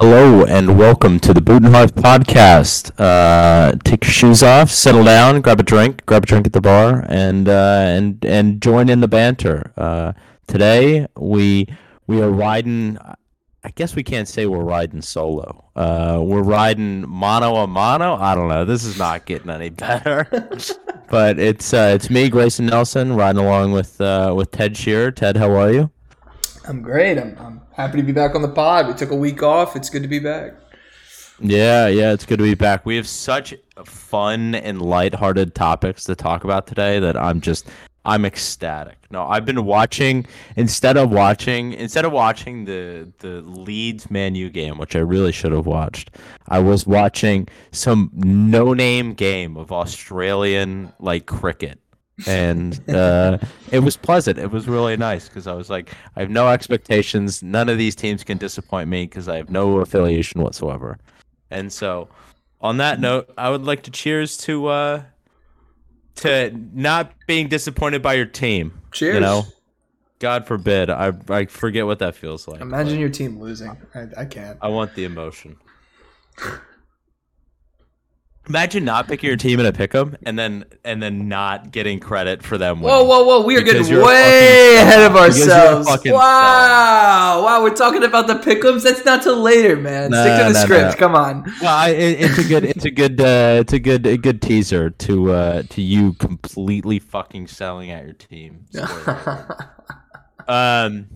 Hello and welcome to the Boot podcast. Uh, take your shoes off, settle down, grab a drink, grab a drink at the bar, and uh, and and join in the banter. Uh, today we we are riding. I guess we can't say we're riding solo. Uh, we're riding mano a mano. I don't know. This is not getting any better. but it's uh, it's me, Grayson Nelson, riding along with uh, with Ted Shearer. Ted, how are you? I'm great. I'm, I'm happy to be back on the pod. We took a week off. It's good to be back. Yeah, yeah, it's good to be back. We have such fun and lighthearted topics to talk about today that I'm just I'm ecstatic. No, I've been watching instead of watching instead of watching the the Leeds Man U game, which I really should have watched. I was watching some no-name game of Australian like cricket and uh, it was pleasant. It was really nice because I was like, I have no expectations. None of these teams can disappoint me because I have no affiliation whatsoever. And so, on that note, I would like to cheers to uh, to not being disappointed by your team. Cheers. You know, God forbid. I I forget what that feels like. Imagine your team losing. I, I can't. I want the emotion. Imagine not picking your team in a pick'em and then and then not getting credit for them. Whoa, winning. whoa, whoa! We are getting way ahead of star. Because you're a ourselves. fucking Wow, wow! We're talking about the pickums. That's not till later, man. No, Stick to the no, script. no. Come on. Well, I, it, it's a good, it's a good, uh, it's a good, a good teaser to uh, to you completely fucking selling out your team. um.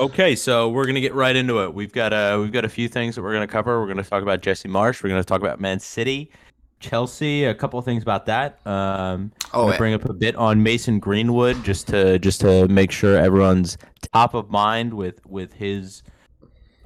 Okay, so we're gonna get right into it. We've got uh, we've got a few things that we're gonna cover. We're gonna talk about Jesse Marsch. We're gonna talk about Man City, Chelsea. A couple of things about that. Um, Oh, yeah. bring up a bit on Mason Greenwood just to just to make sure everyone's top of mind with with his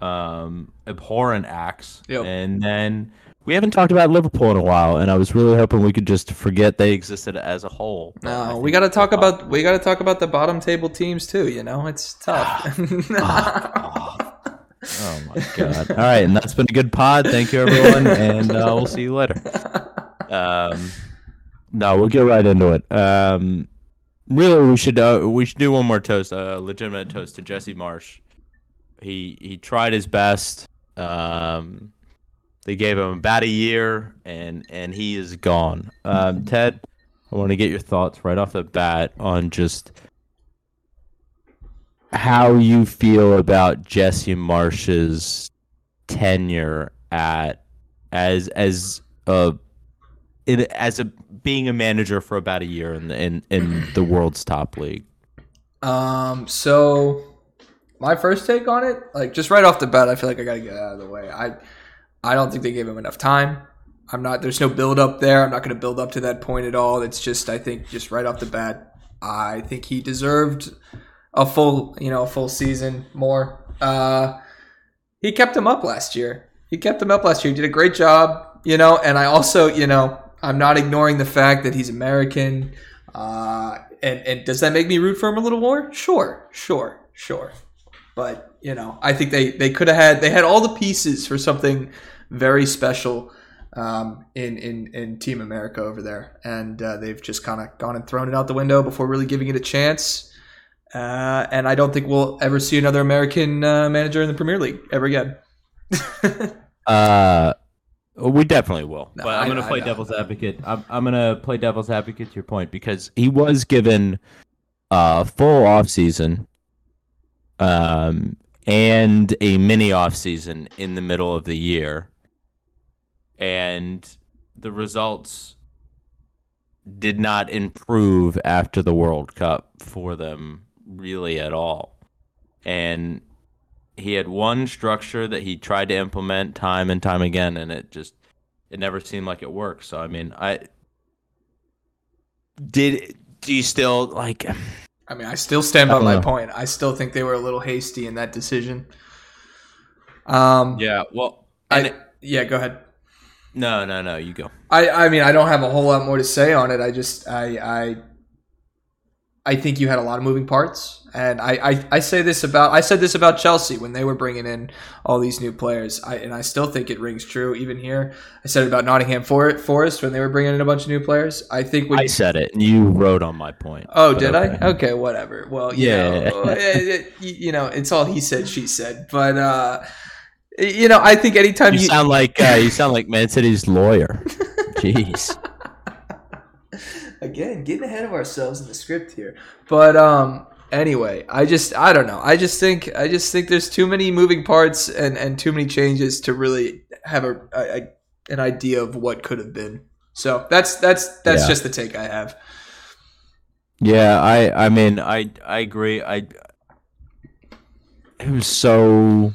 um abhorrent acts. Yep. And then we haven't talked about Liverpool in a while, and I was really hoping we could just forget they existed as a whole. But No, we got to talk impossible. about we got to talk about the bottom table teams too. You know, it's tough. Oh my god! All right, and that's been a good pod. Thank you, everyone, and uh, we'll see you later. Um, no, we'll get right into it. Um, really, we should uh, we should do one more toast, a uh, legitimate toast to Jesse Marsch. He he tried his best. Um, they gave him about a year, and and he is gone. Um, Ted, I want to get your thoughts right off the bat on just how you feel about Jesse Marsch's tenure at as as a in, as a being a manager for about a year in the, in in the world's top league. Um, so my first take on it, like just right off the bat, I feel like I got to get out of the way. I I don't think they gave him enough time. I'm not. There's no build up there. I'm not going to build up to that point at all. It's just I think just right off the bat, I think he deserved a full you know a full season more. Uh, he kept him up last year. He kept him up last year. He did a great job, you know. And I also, you know, I'm not ignoring the fact that he's American. Uh, and and does that make me root for him a little more? Sure, sure, sure. But you know, I think they they could have had they had all the pieces for something very special um, in in in Team America over there, and uh, they've just kind of gone and thrown it out the window before really giving it a chance. Uh, and I don't think we'll ever see another American uh, manager in the Premier League ever again. Uh, we definitely will. No, but I'm going to play know, devil's know. advocate. I'm, I'm going to play devil's advocate to your point because he was given a full off season, um, and a mini off season in the middle of the year, and the results did not improve after the World Cup for them really at all. And he had one structure that he tried to implement time and time again and it just it never seemed like it worked. So I mean, I did do you still like I mean, I still stand by my know. point. I still think they were a little hasty in that decision. Um, Yeah, well, and I yeah, go ahead. no, no, no, you go. I, I mean, I don't have a whole lot more to say on it. I just, I, I, I think you had a lot of moving parts, and I, I, I say this about, I said this about Chelsea when they were bringing in all these new players, I, and I still think it rings true even here. I said it about Nottingham Forest when they were bringing in a bunch of new players. I think we. I said it and you wrote on my point. Oh, did okay. I? Okay, whatever. Well, you Yeah. know, it, it- you know, it's all he said, she said. But uh, You know, I think anytime You you, sound like uh, you sound like Man City's lawyer. Jeez. Again getting ahead of ourselves in the script here, but um. Anyway, I just I don't know. I just think I just think there's too many moving parts and and too many changes to really have a, a, a an idea of what could have been. So that's that's that's Yeah. just the take I have. Yeah, I I mean I I agree. I it was so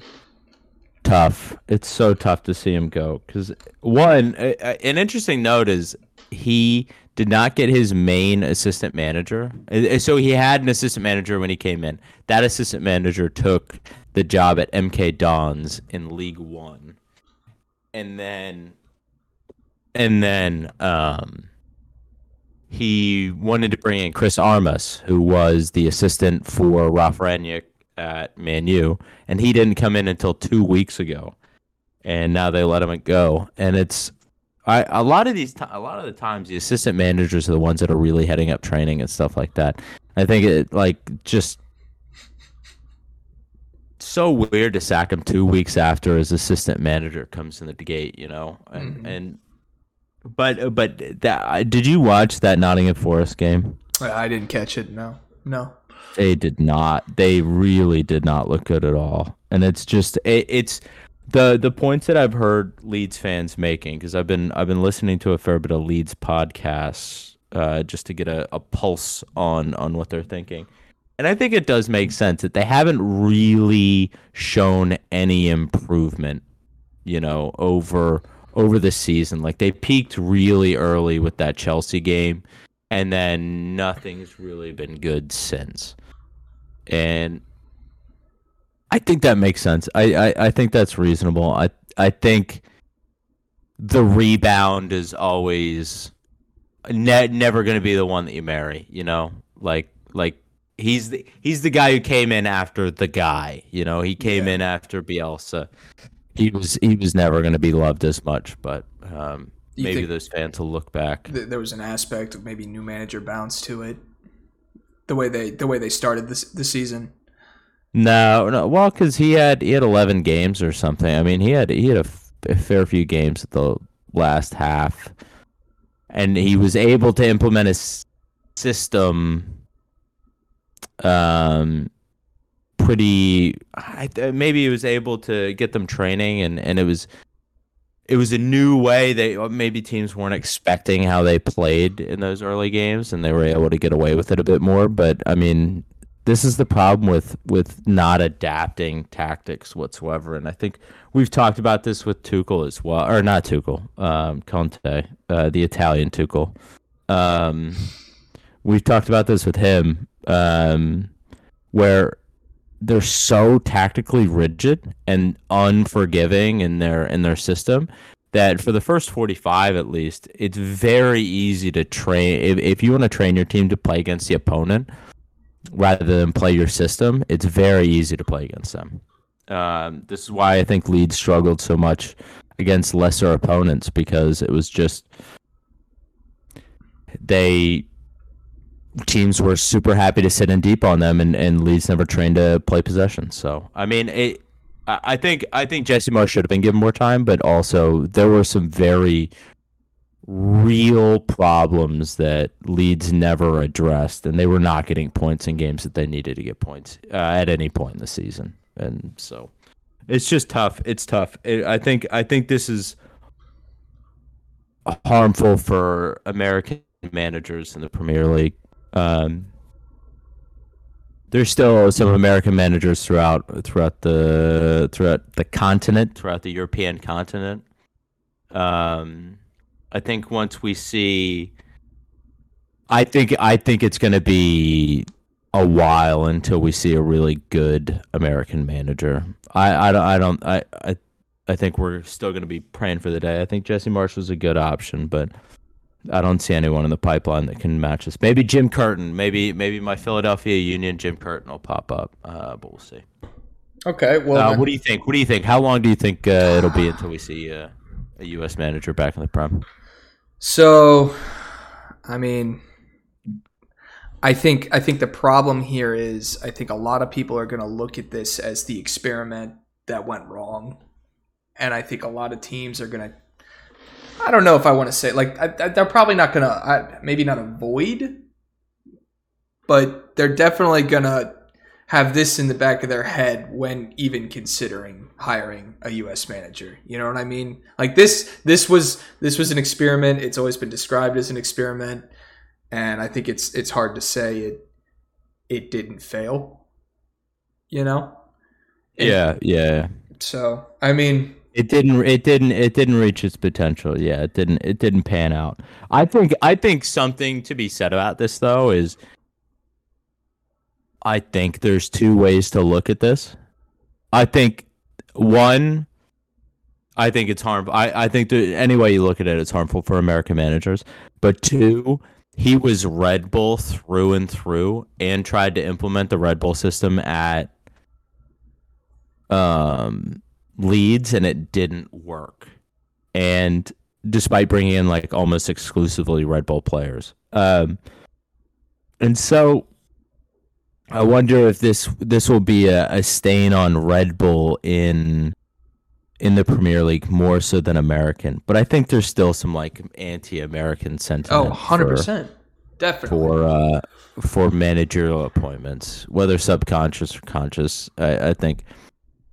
tough. It's so tough to see him go because one an interesting note is he did not get his main assistant manager. Uh, So he had an assistant manager when he came in. That assistant manager took the job at MK Dons in League One, and then and then um he wanted to bring in Chris Armas, who was the assistant for Ralf at Man U, and he didn't come in until two weeks ago, and now they let him go. And it's I a lot of these a lot of the times the assistant managers are the ones that are really heading up training and stuff like that. I think it like just so weird to sack him two weeks after his assistant manager comes in the gate, you know, and Mhm. and but but that did you watch that Nottingham Forest game? I didn't catch it. No, no. They did not. They really did not look good at all. And it's just it, it's the the points that I've heard Leeds fans making because I've been I've been listening to a fair bit of Leeds podcasts uh, just to get a, a pulse on on what they're thinking. And I think it does make sense that they haven't really shown any improvement, you know, over over the season. Like they peaked really early with that Chelsea game, and then nothing's really been good since. And I think that makes sense. I, I, I think that's reasonable. I I think the rebound is always ne- never going to be the one that you marry. You know, like like he's the he's the guy who came in after the guy. You know, he came Yeah. in after Bielsa. He was he was never going to be loved as much, but um, maybe those fans will look back. Th- there was an aspect of maybe new manager bounce to it. The way they the way they started this the season. No, no. Well, because he had he had eleven games or something. I mean, he had he had a, f- a fair few games at the last half, and he was able to implement a s- system. Um, pretty. I, maybe he was able to get them training, and and it was. It was a new way. They maybe teams weren't expecting how they played in those early games, and they were able to get away with it a bit more. But I mean, this is the problem with with not adapting tactics whatsoever. And I think we've talked about this with Tuchel as well, or not Tuchel, um, Conte, uh, the Italian Tuchel. Um, we've talked about this with him, um, where they're so tactically rigid and unforgiving in their in their system that for the first 45 at least it's very easy to train if, if you want to train your team to play against the opponent rather than play your system, it's very easy to play against them. Um, this is why I think Leeds struggled so much against lesser opponents because it was just they teams were super happy to sit in deep on them, and, and Leeds never trained to play possession. So I mean, it, I think I think Jesse Marsch should have been given more time, but also there were some very real problems that Leeds never addressed, and they were not getting points in games that they needed to get points uh, at any point in the season, and so it's just tough. It's tough. It, I think I think this is harmful for American managers in the Premier League. Um, there's still some American managers throughout throughout the throughout the continent, throughout the European continent. Um, I think once we see, I think I think it's going to be a while until we see a really good American manager. I I don't I don't I I, I think we're still going to be praying for the day. I think Jesse Marsch was a good option, but I don't see anyone in the pipeline that can match us. Maybe Jim Curtin. Maybe maybe my Philadelphia Union Jim Curtin will pop up. Uh, but we'll see. Okay, well, Uh, then- what do you think? What do you think? How long do you think uh, it'll be until we see uh, a U.S. manager back in the prem? So, I mean, I think I think the problem here is I think a lot of people are going to look at this as the experiment that went wrong, and I think a lot of teams are gonna. I don't know if I want to say like I, I, they're probably not gonna maybe not avoid, but they're definitely gonna have this in the back of their head when even considering hiring a US manager. You know what I mean? Like this this was this was an experiment. It's always been described as an experiment and I think it's it's hard to say it it didn't fail. You know? Yeah, yeah. So, I mean, It didn't. It didn't. It didn't reach its potential. Yeah, it didn't. It didn't pan out. I think. I think something to be said about this though is. I think there's two ways to look at this. I think one. I think it's harmful. I, I think that any way you look at it, it's harmful for American managers. But two, he was Red Bull through and through, and tried to implement the Red Bull system at um Leeds and it didn't work. And despite bringing in like almost exclusively Red Bull players. Um and so I wonder if this this will be a, a stain on Red Bull in in the Premier League more so than American. But I think there's still some like anti-American sentiment. oh, 100%. Definitely. for uh, for managerial appointments, whether subconscious or conscious. I, I think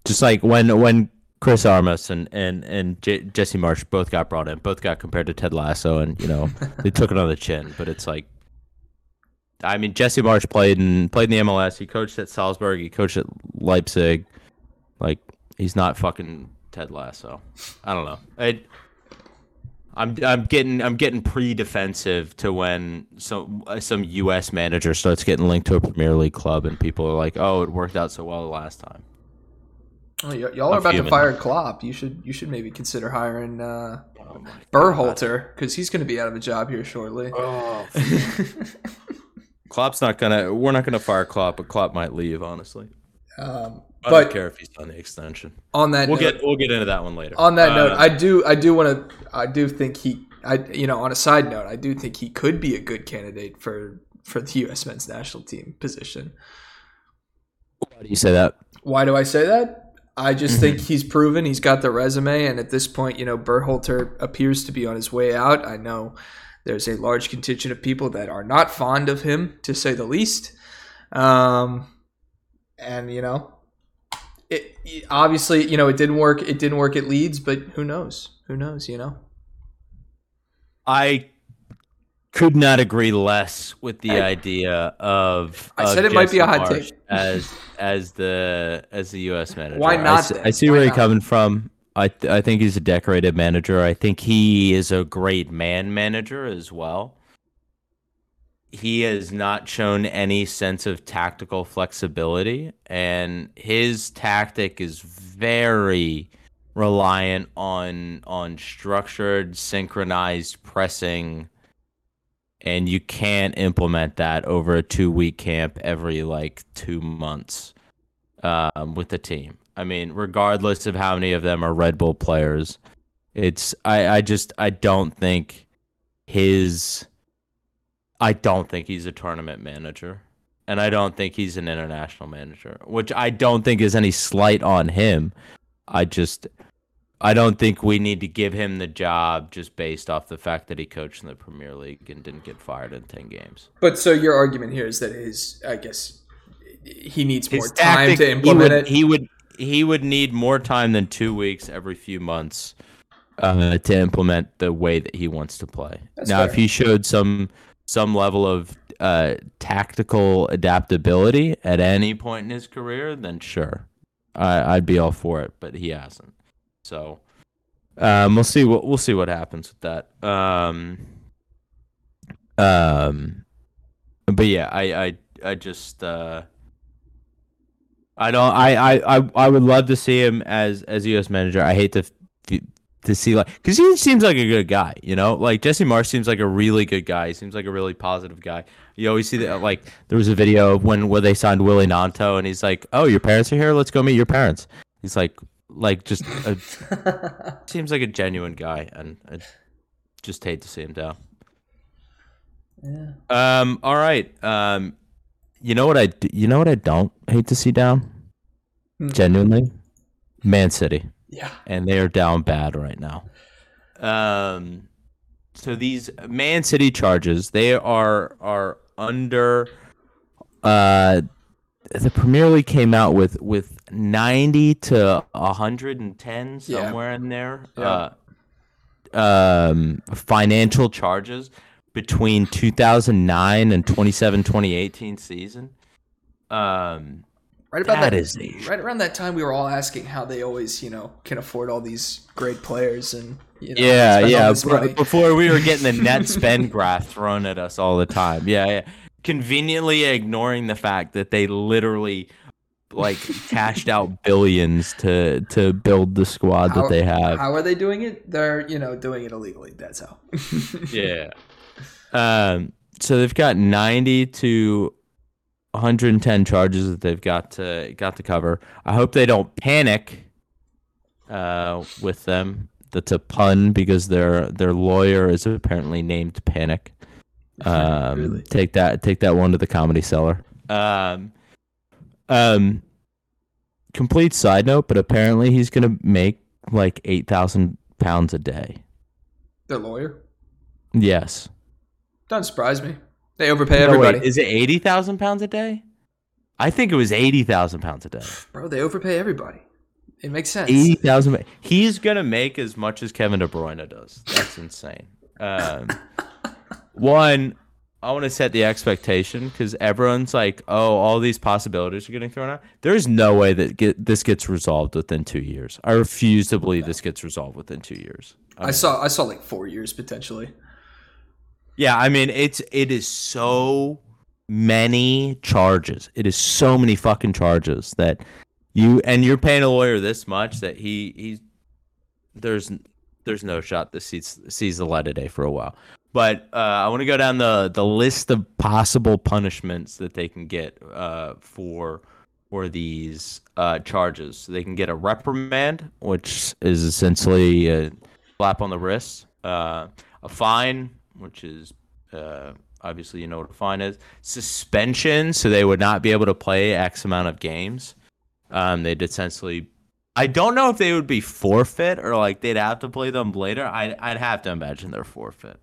just like when when Chris Armas and and and J- Jesse Marsch both got brought in, both got compared to Ted Lasso, and you know they took it on the chin. But it's like, I mean, Jesse Marsch played in played in the MLS. He coached at Salzburg. He coached at Leipzig. Like he's not fucking Ted Lasso. I don't know. I, I'm I'm getting I'm getting pre-defensive to when some uh, some U.S. manager starts getting linked to a Premier League club and people are like, oh, it worked out so well the last time. Oh, y- y'all are I'm about to fire Klopp. You should you should maybe consider hiring uh, Oh my Berhalter because he's going to be out of a job here shortly. Oh, Klopp's not gonna. We're not gonna fire Klopp, but Klopp might leave. Honestly, um, I but don't care if he's on the extension. on that We'll note, get we'll get into that one later. on that Uh, note, I do I do want to I do think he I you know on a side note I do think he could be a good candidate for for the U.S. men's national team position. why do you say that? Why do I say that? I just Mhm. think he's proven he's got the resume, and at this point, you know, Berhalter appears to be on his way out. I know there's a large contingent of people that are not fond of him, to say the least. Um, and you know, it, it- obviously, you know, it didn't work. It didn't work at Leeds, but who knows? Who knows? You know. I could not agree less with the I- idea of. I of said it might be a hot Marsh take. as as the as the U.S. manager. Why I not see, then? I see Why where you're coming from. I th- I think he's a decorated manager. I think he is a great man manager as well. He has not shown any sense of tactical flexibility, and his tactic is very reliant on on structured, synchronized pressing, and you can't implement that over a two week camp every like two months um, with the team. I mean, regardless of how many of them are Red Bull players, it's I, I just I don't think his I don't think he's a tournament manager. And I don't think he's an international manager, which I don't think is any slight on him. I just I don't think we need to give him the job just based off the fact that he coached in the Premier League and didn't get fired in 10 games. But so your argument here is that his, I guess, he needs more His time tactic, to he implement would, it. He would he would need more time than 2 weeks every few months uh, to implement the way that he wants to play. That's now, if he showed some some level of uh, tactical adaptability at any point in his career, then sure, I, I'd be all for it. But he hasn't, so um, we'll see what we'll see what happens with that. Um, um, but yeah, I I I just uh, I don't I, I I I would love to see him as as U.S. manager. I hate to to see like because he seems like a good guy, you know. Like Jesse Marsch seems like a really good guy. He seems like a really positive guy. You always see that. Like there was a video of when where they signed Willy Gnonto, and he's like, "Oh, your parents are here. Let's go meet your parents." He's like, like just a, seems like a genuine guy, and I just hate to see him down. yeah. Um. All right. Um. You know what I? You know what I don't hate to see down. Hmm. Genuinely, Man City. Yeah. and they are down bad right now. Um, so these Man City charges they are are under. Uh, the Premier League came out with with ninety to hundred and ten Yeah. somewhere in there. Yeah. Uh, um, financial charges between 2009 and 27 2018 season. Um, Right about that that, is a right around that time we were all asking how they always, you know, can afford all these great players and you know, Yeah, yeah. Before we were getting the net spend graph thrown at us all the time. Yeah, yeah. Conveniently ignoring the fact that they literally like cashed out billions to to build the squad How- that they have. How are they doing it? They're, you know, doing it illegally. That's how. yeah. Um. So they've got ninety to 110 charges that they've got to got to cover. I hope they don't panic. Uh, with them. That's a pun because their their lawyer is apparently named Pannick. Um, Really? take that take that one to the comedy cellar. Um, um, complete side note, but apparently he's gonna make like eight thousand pounds a day. Their lawyer. Yes. Doesn't surprise me. They overpay No, wait, everybody. is it eighty thousand pounds a day? I think it was eighty thousand pounds a day. Bro, they overpay everybody. It makes sense. Eighty thousand. He's gonna make as much as Kevin De Bruyne does. That's insane. Um, one, I want to set the expectation because everyone's like, "Oh, all these possibilities are getting thrown out." There's no way that get, this gets resolved within two years. I refuse to believe this gets resolved within two years. I I saw I saw like four years potentially. Yeah, I mean it's it is so many charges. It is so many fucking charges that you and you're paying a lawyer this much that he he's there's there's no shot this sees sees the light of day for a while. But uh, I want to go down the the list of possible punishments that they can get uh, for for these uh, charges. So they can get a reprimand, which is essentially a slap on the wrist, uh, a fine, which is uh, obviously you know what a fine is, suspension, so they would not be able to play X amount of games. Um, they'd essentially, I don't know if they would be forfeit or like they'd have to play them later. I, I'd have to imagine they're forfeit.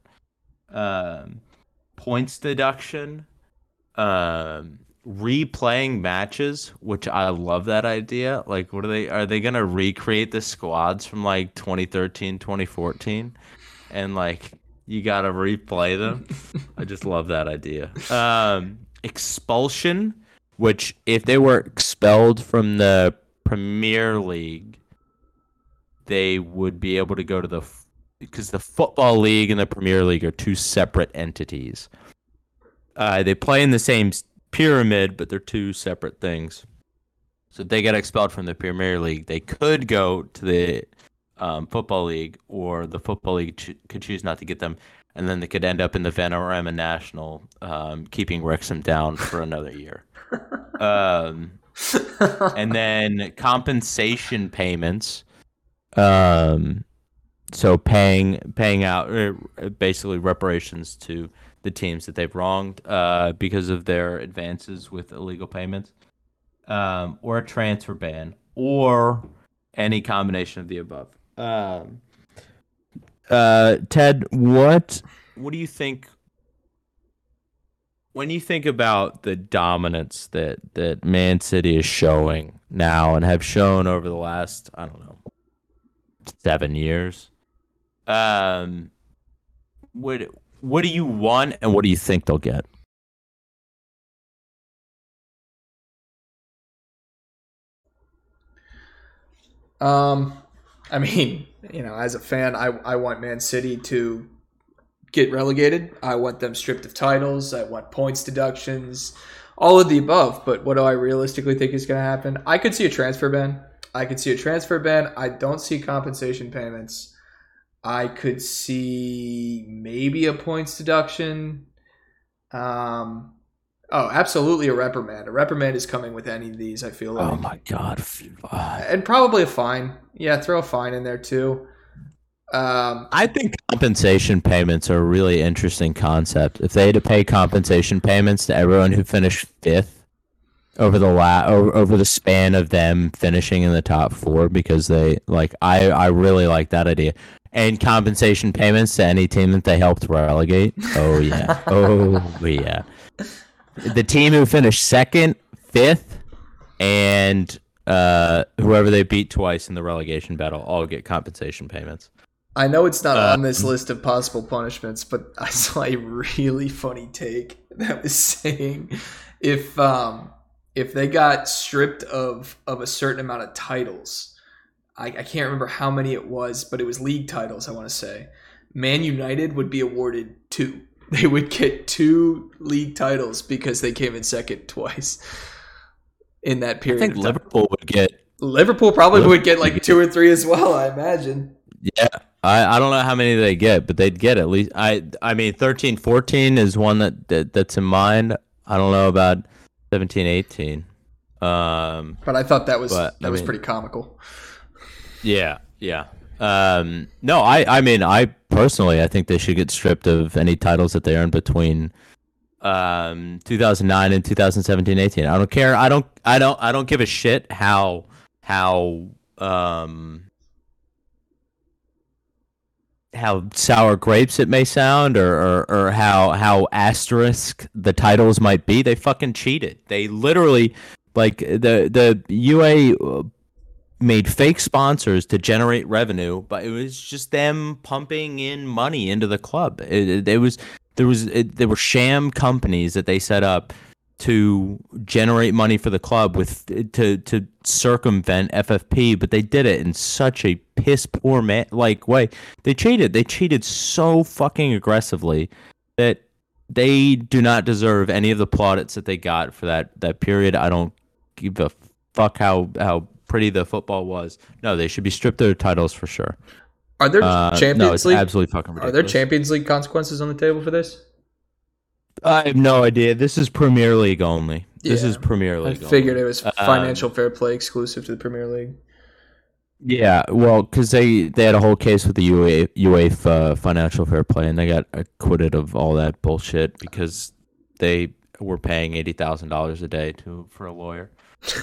Um, points deduction, um, replaying matches, which I love that idea. Like, what are they? Are they gonna recreate the squads from like 2013, 2014, and like you gotta replay them? I just love that idea. Um, expulsion, which if they were expelled from the Premier League, they would be able to go to the because the football league and the Premier League are two separate entities. Uh, they play in the same pyramid, but they're two separate things. So if they get expelled from the Premier League, they could go to the um, football league, or the football league ch- could choose not to get them, and then they could end up in the Vanarama National, um, keeping Wrexham down for another year. Um, and then compensation payments. Um, so paying paying out uh, basically reparations to the teams that they've wronged uh, because of their advances with illegal payments, um, or a transfer ban, or any combination of the above. Um, uh, Ted, what what do you think? When you think about the dominance that that Man City is showing now and have shown over the last, I don't know, seven years, um, what what do you want and what do you think they'll get? Um, I mean, you know, as a fan, I I want Man City to get relegated. I want them stripped of titles. I want points deductions, all of the above. But what do I realistically think is going to happen? I could see a transfer ban. I could see a transfer ban. I don't see compensation payments. I could see maybe a points deduction. Um, oh, absolutely a reprimand. A reprimand is coming with any of these. I feel like. Oh my god! And probably a fine. Yeah, throw a fine in there too. Um, I think compensation payments are a really interesting concept. If they had to pay compensation payments to everyone who finished fifth over the la- over, over the span of them finishing in the top four because they like I I really like that idea. And compensation payments to any team that they helped relegate. Oh yeah. oh yeah. The team who finished second, fifth, and uh, whoever they beat twice in the relegation battle all get compensation payments. I know it's not Uh, on this list of possible punishments, but I saw a really funny take that was saying if um if they got stripped of of a certain amount of titles, I, I can't remember how many it was, but it was league titles. I want to say, Man United would be awarded two. They would get two league titles because they came in second twice in that period. I think. Liverpool would get Liverpool probably Liverpool would get like two or three as well. I imagine. Yeah. I, I don't know how many they get, but they'd get at least I I mean 13 14 is one that, that that's in mind. I don't know about 17 18. Um But I thought that was But, that I was mean- pretty comical. yeah, yeah. Um no, I I mean I personally I think they should get stripped of any titles that they earned between um 2009 and 2017 18. I don't care. I don't I don't I don't give a shit how how um how sour grapes it may sound or, or, or how how asterisk the titles might be they fucking cheated they literally like the the UA made fake sponsors to generate revenue but it was just them pumping in money into the club it, it, it was there was it, there were sham companies that they set up to generate money for the club with to to circumvent FFP, but they did it in such a piss poor man like way. They cheated. They cheated so fucking aggressively that they do not deserve any of the plaudits that they got for that that period. I don't give a fuck how how pretty the football was. No, they should be stripped of their titles for sure. Are there Uh, Champions no, it's League? absolutely fucking Are there Champions League consequences on the table for this? I have no idea. This is Premier League only. This is Premier League. I figured only. it was Um, financial fair play exclusive to the Premier League. Yeah, well, because they they had a whole case with the UA, UEFA financial fair play, and they got acquitted of all that bullshit because they were paying eighty thousand dollars a day to for a lawyer.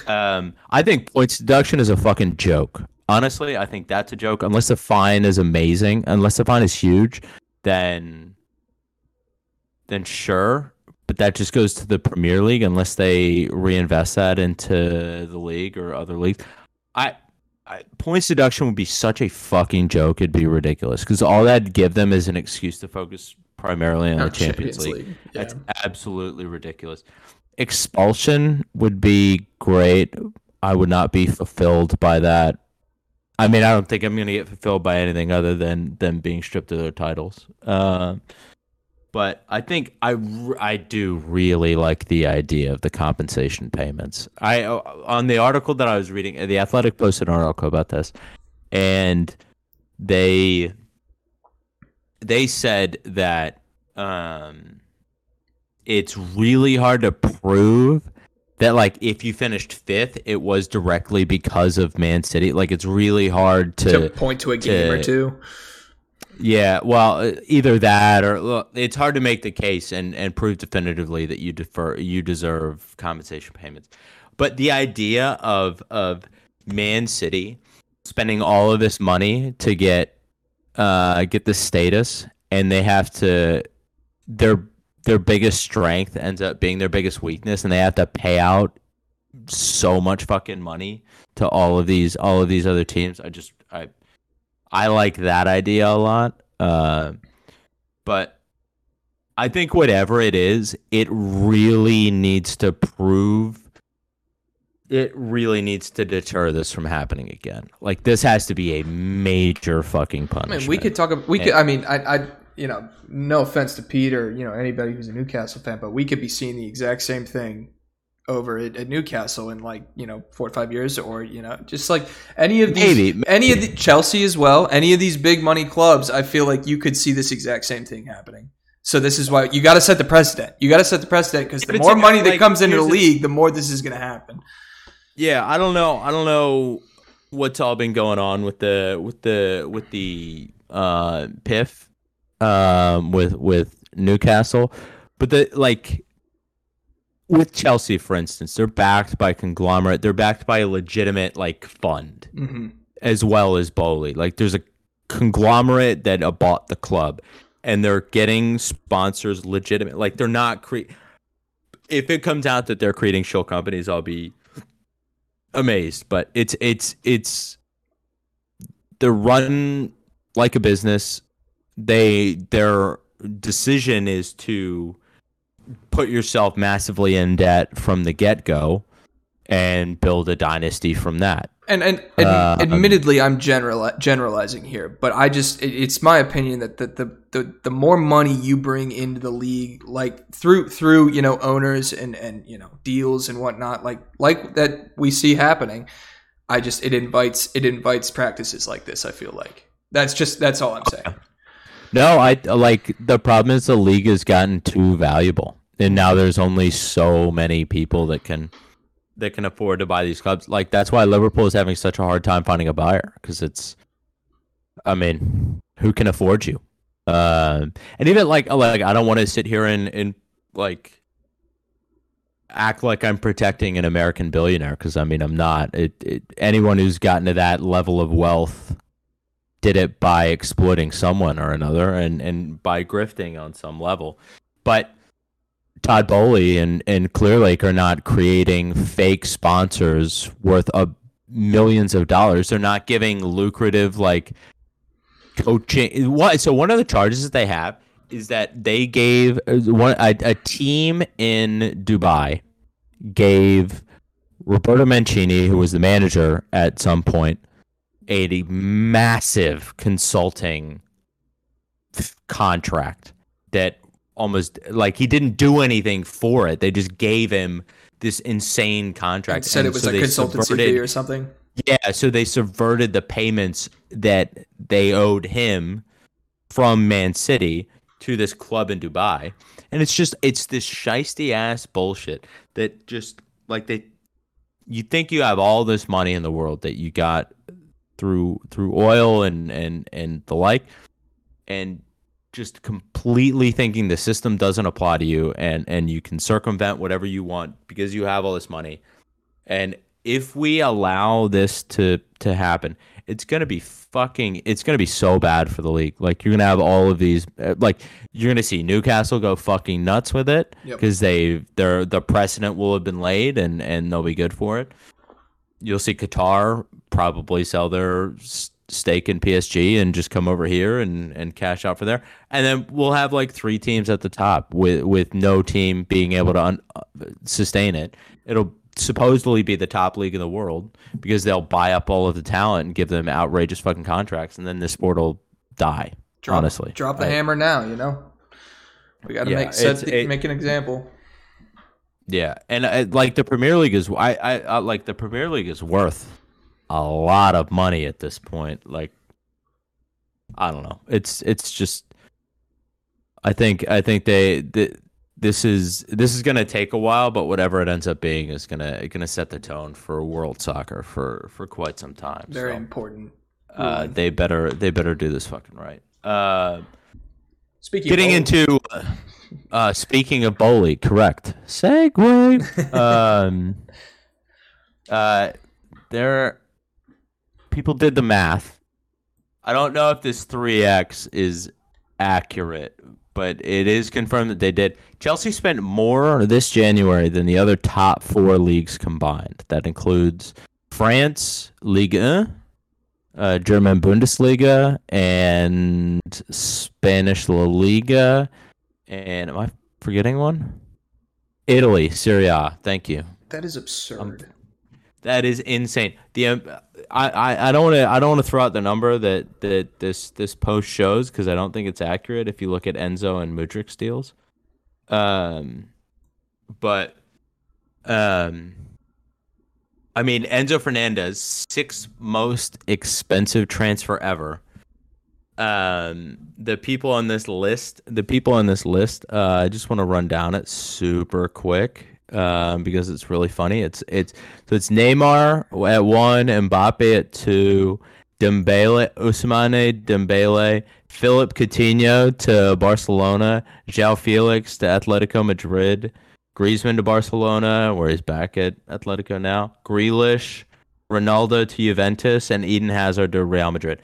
Um, I think points deduction is a fucking joke. Honestly, I think that's a joke. Unless the fine is amazing, unless the fine is huge, then then sure. But that just goes to the Premier League unless they reinvest that into the league or other leagues. I I, points deduction would be such a fucking joke. It'd be ridiculous because all that'd give them is an excuse to focus primarily on Or the Champions, League. Yeah. That's absolutely ridiculous. Expulsion would be great. I would not be fulfilled by that. I mean, I don't think I'm going to get fulfilled by anything other than them being stripped of their titles. Uh, but I think I, I do really like the idea of the compensation payments. I on the article that I was reading, the Athletic posted an article about this, and they they said that um, it's really hard to prove that like if you finished fifth, it was directly because of Man City. Like it's really hard to, to point to a game or two. yeah, well, uh, either that or look, it's hard to make the case and, and prove definitively that you defer you deserve compensation payments. But the idea of of Man City spending all of this money to get uh get the status and they have to their their biggest strength ends up being their biggest weakness and they have to pay out so much fucking money to all of these all of these other teams. I just I I like that idea a lot. Uh, but I think whatever it is, it really needs to prove. It really needs to deter this from happening again. Like this has to be a major fucking I punishment. mean, we could talk. ab- We could. I mean, I, I, you know, no offense to Pete or you know anybody who's a Newcastle fan, but we could be seeing the exact same thing over at, at Newcastle in like you know four or five years, or you know, just like any of these, Maybe, any of the Chelsea as well, any of these big money clubs. I feel like you could see this exact same thing happening. So this is why you got to set the precedent. You got to set the precedent because the But more it's- money that comes into the the- league, the more this is going to happen. Yeah, I don't know. I don't know what's all been going on with the with the with the uh PIF um with with Newcastle, but the like with Chelsea, for instance, they're backed by conglomerate. They're backed by a legitimate like fund, hmm as well as Boehly. Like there's a conglomerate that bought the club, and they're getting sponsors legitimate. Like they're not cre- If it comes out that they're creating shell companies, I'll be amazed. But it's it's it's they're run like a business. They their decision is to put yourself massively in debt from the get go and build a dynasty from that. And and, and Uh, admittedly, I'm general generalizing here, but I just it, it's my opinion that the, the the the more money you bring into the league, like through through you know owners and and you know deals and whatnot, like like that we see happening. I just it invites it invites practices like this. I feel like that's just that's all I'm saying. No, I like the problem is the league has gotten too valuable, and now there's only so many people that can that can afford to buy these clubs. Like that's why Liverpool is having such a hard time finding a buyer because it's, I mean, who can afford you? Um, and even like like I don't want to sit here and and like act like I'm protecting an American billionaire because I mean I'm not. It, it anyone who's gotten to that level of wealth did it by exploiting someone or another and and by grifting on some level. But Todd Boehly and and Clearlake are not creating fake sponsors worth a millions of dollars. They're not giving lucrative like coaching. What? So one of the charges that they have is that they gave one a, a team in Dubai gave Roberto Mancini, who was the manager at some point, a massive consulting f- contract that almost like he didn't do anything for it. They just gave him this insane contract. And said And it was so a consultancy fee or something. yeah, so they subverted the payments that they owed him from Man City to this club in Dubai. And it's just it's this shisty ass bullshit that just like they you think you have all this money in the world that you got through through oil and and and the like and just completely thinking the system doesn't apply to you and and you can circumvent whatever you want because you have all this money and if we allow this to to happen, it's gonna be fucking. It's gonna be so bad for the league. Like you're gonna have all of these. uh, Like you're gonna see Newcastle go fucking nuts with it Yep. because they their the precedent will have been laid and and they'll be good for it. You'll see Qatar probably sell their stake in PSG and just come over here and and cash out for there. And then we'll have like three teams at the top with with no team being able to un- uh, sustain it. It'll supposedly be the top league in the world because they'll buy up all of the talent and give them outrageous fucking contracts, and then the sport will die. Drop, honestly, drop the I- hammer now. You know, we got to Yeah, make set it- make an example. Yeah, and uh, like the Premier League is, I, I, I like the Premier League is worth a lot of money at this point. Like, I don't know. It's it's just, I think I think they th- this is this is gonna take a while, but whatever it ends up being is gonna gonna set the tone for world soccer for for quite some time. Very so, important. uh, they better they better do this fucking right. Uh, Speaking getting of, into uh speaking of Boehly, correct. Segue. um uh there people did the math. I don't know if this 3x is accurate, but it is confirmed that they did. Chelsea spent more this January than the other top 4 leagues combined. That includes France, Ligue 1, uh, German Bundesliga and Spanish La Liga. And am I forgetting one? Italy, Serie A. Thank you. that is absurd. That is insane. The um, I, I, don't want to I don't want to throw out the number that, that this this post shows because I don't think it's accurate if you look at Enzo and Mudryk's deals. Um, but um, I mean Enzo Fernandez sixth most expensive transfer ever. Um, the people on this list, the people on this list, uh, I just want to run down it super quick um, because it's really funny. It's it's so it's Neymar at one, Mbappe at two, Dembele, Ousmane Dembele, Philip Coutinho to Barcelona, João Felix to Atletico Madrid, Griezmann to Barcelona, where he's back at Atletico now. Grealish, Ronaldo to Juventus, and Eden Hazard to Real Madrid.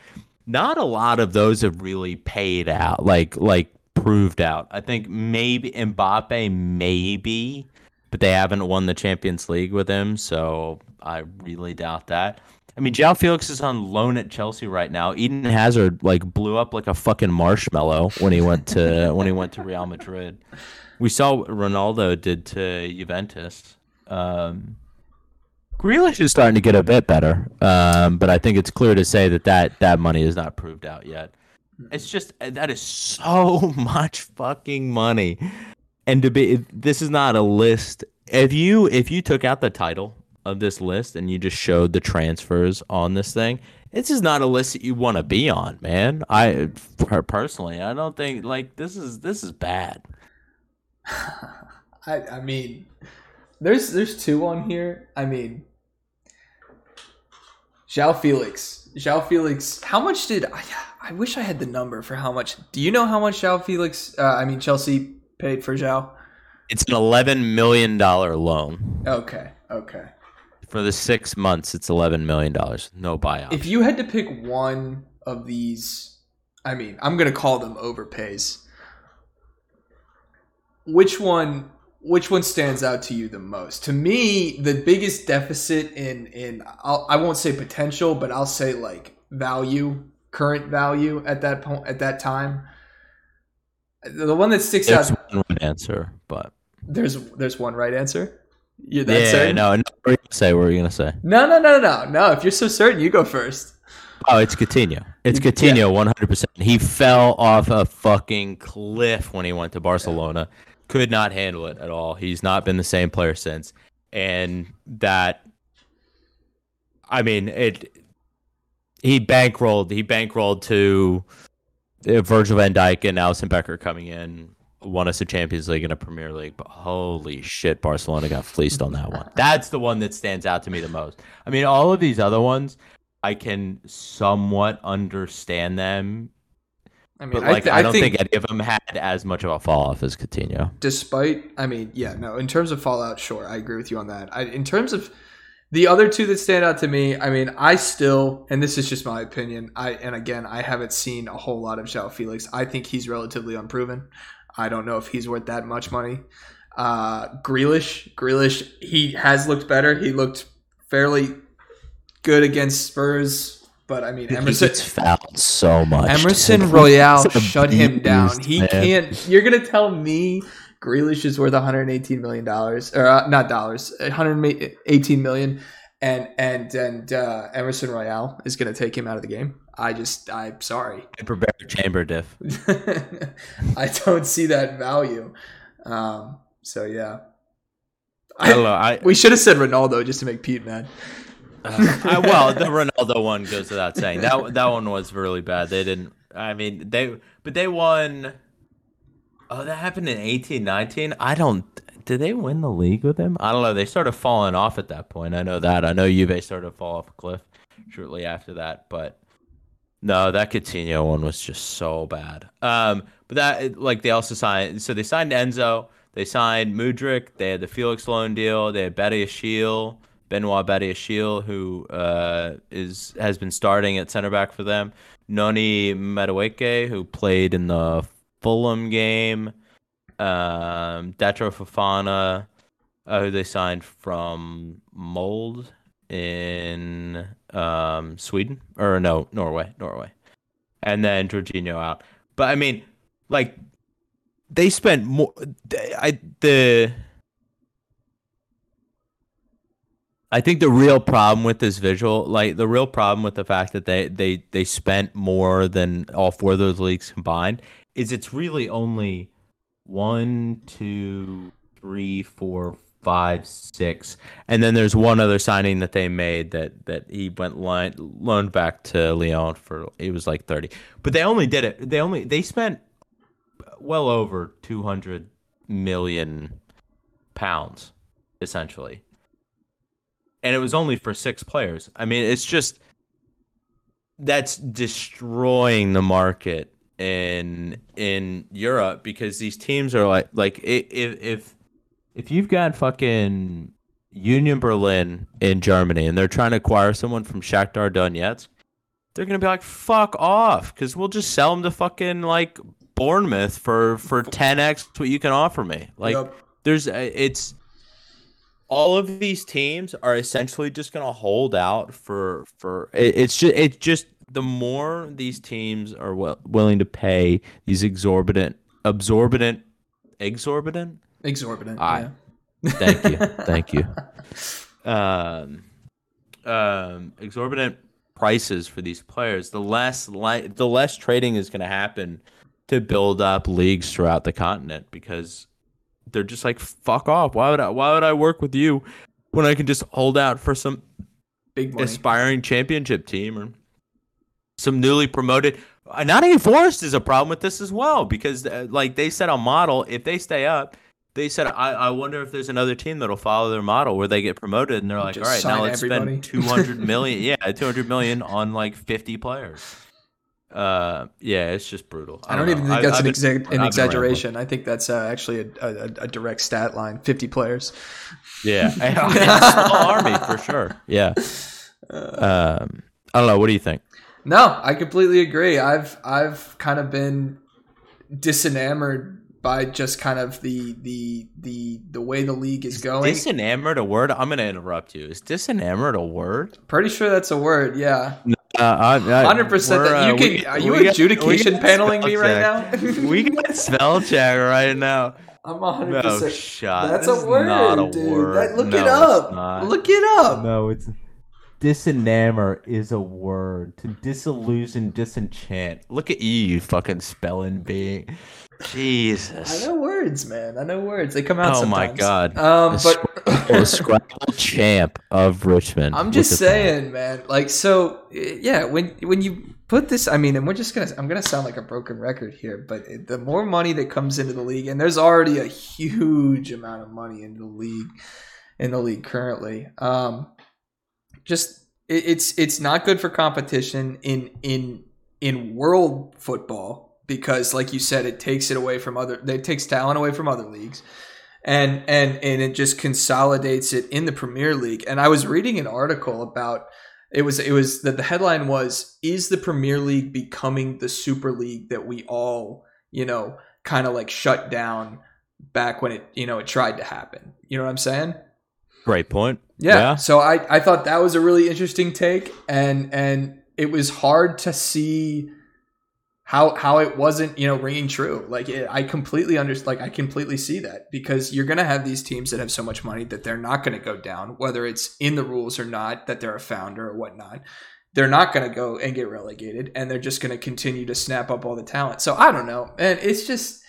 Not a lot of those have really paid out, like like proved out. I think maybe Mbappe, maybe, but they haven't won the Champions League with him, so I really doubt that. I mean, João Felix is on loan at Chelsea right now. Eden Hazard like blew up like a fucking marshmallow when he went to when he went to Real Madrid. We saw what Ronaldo did to Juventus. Um, Grealish is starting to get a bit better, um, but I think it's clear to say that, that that money is not proved out yet. It's just that is so much fucking money, and to be this is not a list. If you if you took out the title of this list and you just showed the transfers on this thing, this is not a list that you want to be on, man. I personally, I don't think like this is this is bad. I I mean, there's there's two on here. I mean, João Felix. João Felix. How much did I? I wish I had the number for how much. Do you know how much João Felix? Uh, I mean, Chelsea paid for João? It's an eleven million dollar loan. Okay. Okay. For the six months, it's eleven million dollars. No buyout. If you had to pick one of these, I mean, I'm gonna call them overpays. Which one which one stands out to you the most? To me, the biggest deficit in in I'll, I won't say potential, but I'll say like value, current value at that point at that time. The one that sticks There's out. one right answer, but There's there's one right answer. You're yeah, certain? no, no. What are you gonna say? What are you gonna say? no, no, no, no, no. If you're so certain, you go first. Oh, it's Coutinho. It's Coutinho, one hundred percent. He fell off a fucking cliff when he went to Barcelona. Could not handle it at all. He's not been the same player since, and that. I mean, it. He bankrolled. He bankrolled to Uh, Virgil Van Dijk and Alisson Becker coming in, won us a Champions League and a Premier League. But holy shit, Barcelona got fleeced on that one. That's the one that stands out to me the most. I mean, all of these other ones, I can somewhat understand them, I mean, but I, like th- I, I don't think, think, any of them had as much of a fall off as Coutinho. despite, I mean, yeah, no. In terms of Fallout, sure, I agree with you on that. I, in terms of the other two that stand out to me, I mean, I still, and this is just my opinion. I and again, I haven't seen a whole lot of João Felix. I think he's relatively unproven. I don't know if he's worth that much money. Uh, Grealish, Grealish, he has looked better. He looked fairly good against Spurs, but I mean, He Emerson. gets fouled so much. Emerson. Royal shut him down. He man. can't. You're gonna tell me Grealish is worth 118 million dollars, or uh, not dollars, 118 million, and and and uh, Emerson Royal is gonna take him out of the game. I just, I'm sorry. Hyperbaric chamber diff. I don't see that value. Um, so yeah, I don't know. I, we should have said Ronaldo just to make Pete mad. Uh, I, well, the Ronaldo one goes without saying. That that one was really bad. They didn't. I mean, they but they won. Oh, that happened in eighteen nineteen. I don't. Did they win the league with him? I don't know. They started falling off at that point. I know that. I know Juve started to fall off a cliff shortly after that. But no, that Coutinho one was just so bad. Um, but that like they also signed. So they signed Enzo. They signed Mudryk. They had the Felix loan deal. They had Betty Ashiel. Benoit Badiashile, who uh, is has been starting at center back for them. Noni Madueke, who played in the Fulham game. Um, Datro Fofana, uh, who they signed from Molde in um, Sweden or no Norway, Norway, and then Jorginho out. But I mean, like they spent more. I the I think the real problem with this visual, like the real problem with the fact that they they they spent more than all four of those leagues combined, is it's really only one, two, three, four, five, six, and then there's one other signing that they made that that he went line, loaned back to Lyon for it was like thirty, but they only did it. They only they spent well over two hundred million pounds essentially and it was only for six players. I mean, it's just that's destroying the market in in Europe because these teams are like like if if if you've got fucking Union Berlin in Germany and they're trying to acquire someone from Shakhtar Donetsk, they're gonna be like, "Fuck off," because we'll just sell them to fucking like Bournemouth for for 10x what you can offer me. Like, Yep. there's uh, it's all of these teams are essentially just gonna hold out for for it, it's just it's just the more these teams are w- willing to pay these exorbitant absorbent exorbitant exorbitant. I- yeah. Thank you. Thank you. Um, um, exorbitant prices for these players. The less li- the less trading is going to happen to build up leagues throughout the continent because they're just like fuck off. Why would I? Why would I work with you when I can just hold out for some Big money. aspiring championship team or some newly promoted. Uh, Nottingham Forest is a problem with this as well because, uh, like they said a model, if they stay up, they said I, I wonder if there's another team that'll follow their model where they get promoted and they're like, all right, now let's everybody." spend 200 million, yeah, 200 million on like 50 players. Uh, yeah, it's just brutal. I don't know. even think I- that's I've an, exa- an exaggeration. I think that's uh, actually a, a, a direct stat line. Fifty players. Yeah, a small army for sure. Yeah. Um, I don't know. What do you think? No, I completely agree. I've I've kind of been disenamored by just kind of the the the the way the league is going. Disenamored a word? I'm gonna interrupt you. Is disenamored a word? Pretty sure that's a word. Yeah, Uh, I, I, hundred percent. we're, That you uh, can. we- are you we adjudication got paneling me right check. now? we got spell check right now. I'm hundred No percent. shot. That's a word, not a dude. word. That- look No, it up. Look it up. No, it's disenamor is a word. To disillusion, disenchant. Look at you, you fucking spelling bee. Jesus. I know words, man. I know words. They come out. Oh my. God. Um, The but the Scrabble champ of Richmond. I'm just at that. saying, man. Like, so yeah, when when you put this, I mean, and we're just gonna, I'm gonna sound like a broken record here, but the more money that comes into the league, and there's already a huge amount of money in the league, in the league currently. Um, just it, it's it's not good for competition in in in world football because, like you said, it takes it away from other. It takes talent away from other leagues and and and it just consolidates it in the Premier League. And I was reading an article about it was it was that the headline was is the Premier League becoming the Super League that we all, you know, kind of like shut down back when it, you know, it tried to happen. You know what I'm saying? Great point. Yeah. Yeah. So I, I thought that was a really interesting take and and it was hard to see how how it wasn't, you know, ringing true. Like it, I completely understand like I completely see that because you're going to have these teams that have so much money that they're not going to go down whether it's in the rules or not that they're a founder or whatnot. They're not going to go and get relegated and they're just going to continue to snap up all the talent. So I don't know. And it's just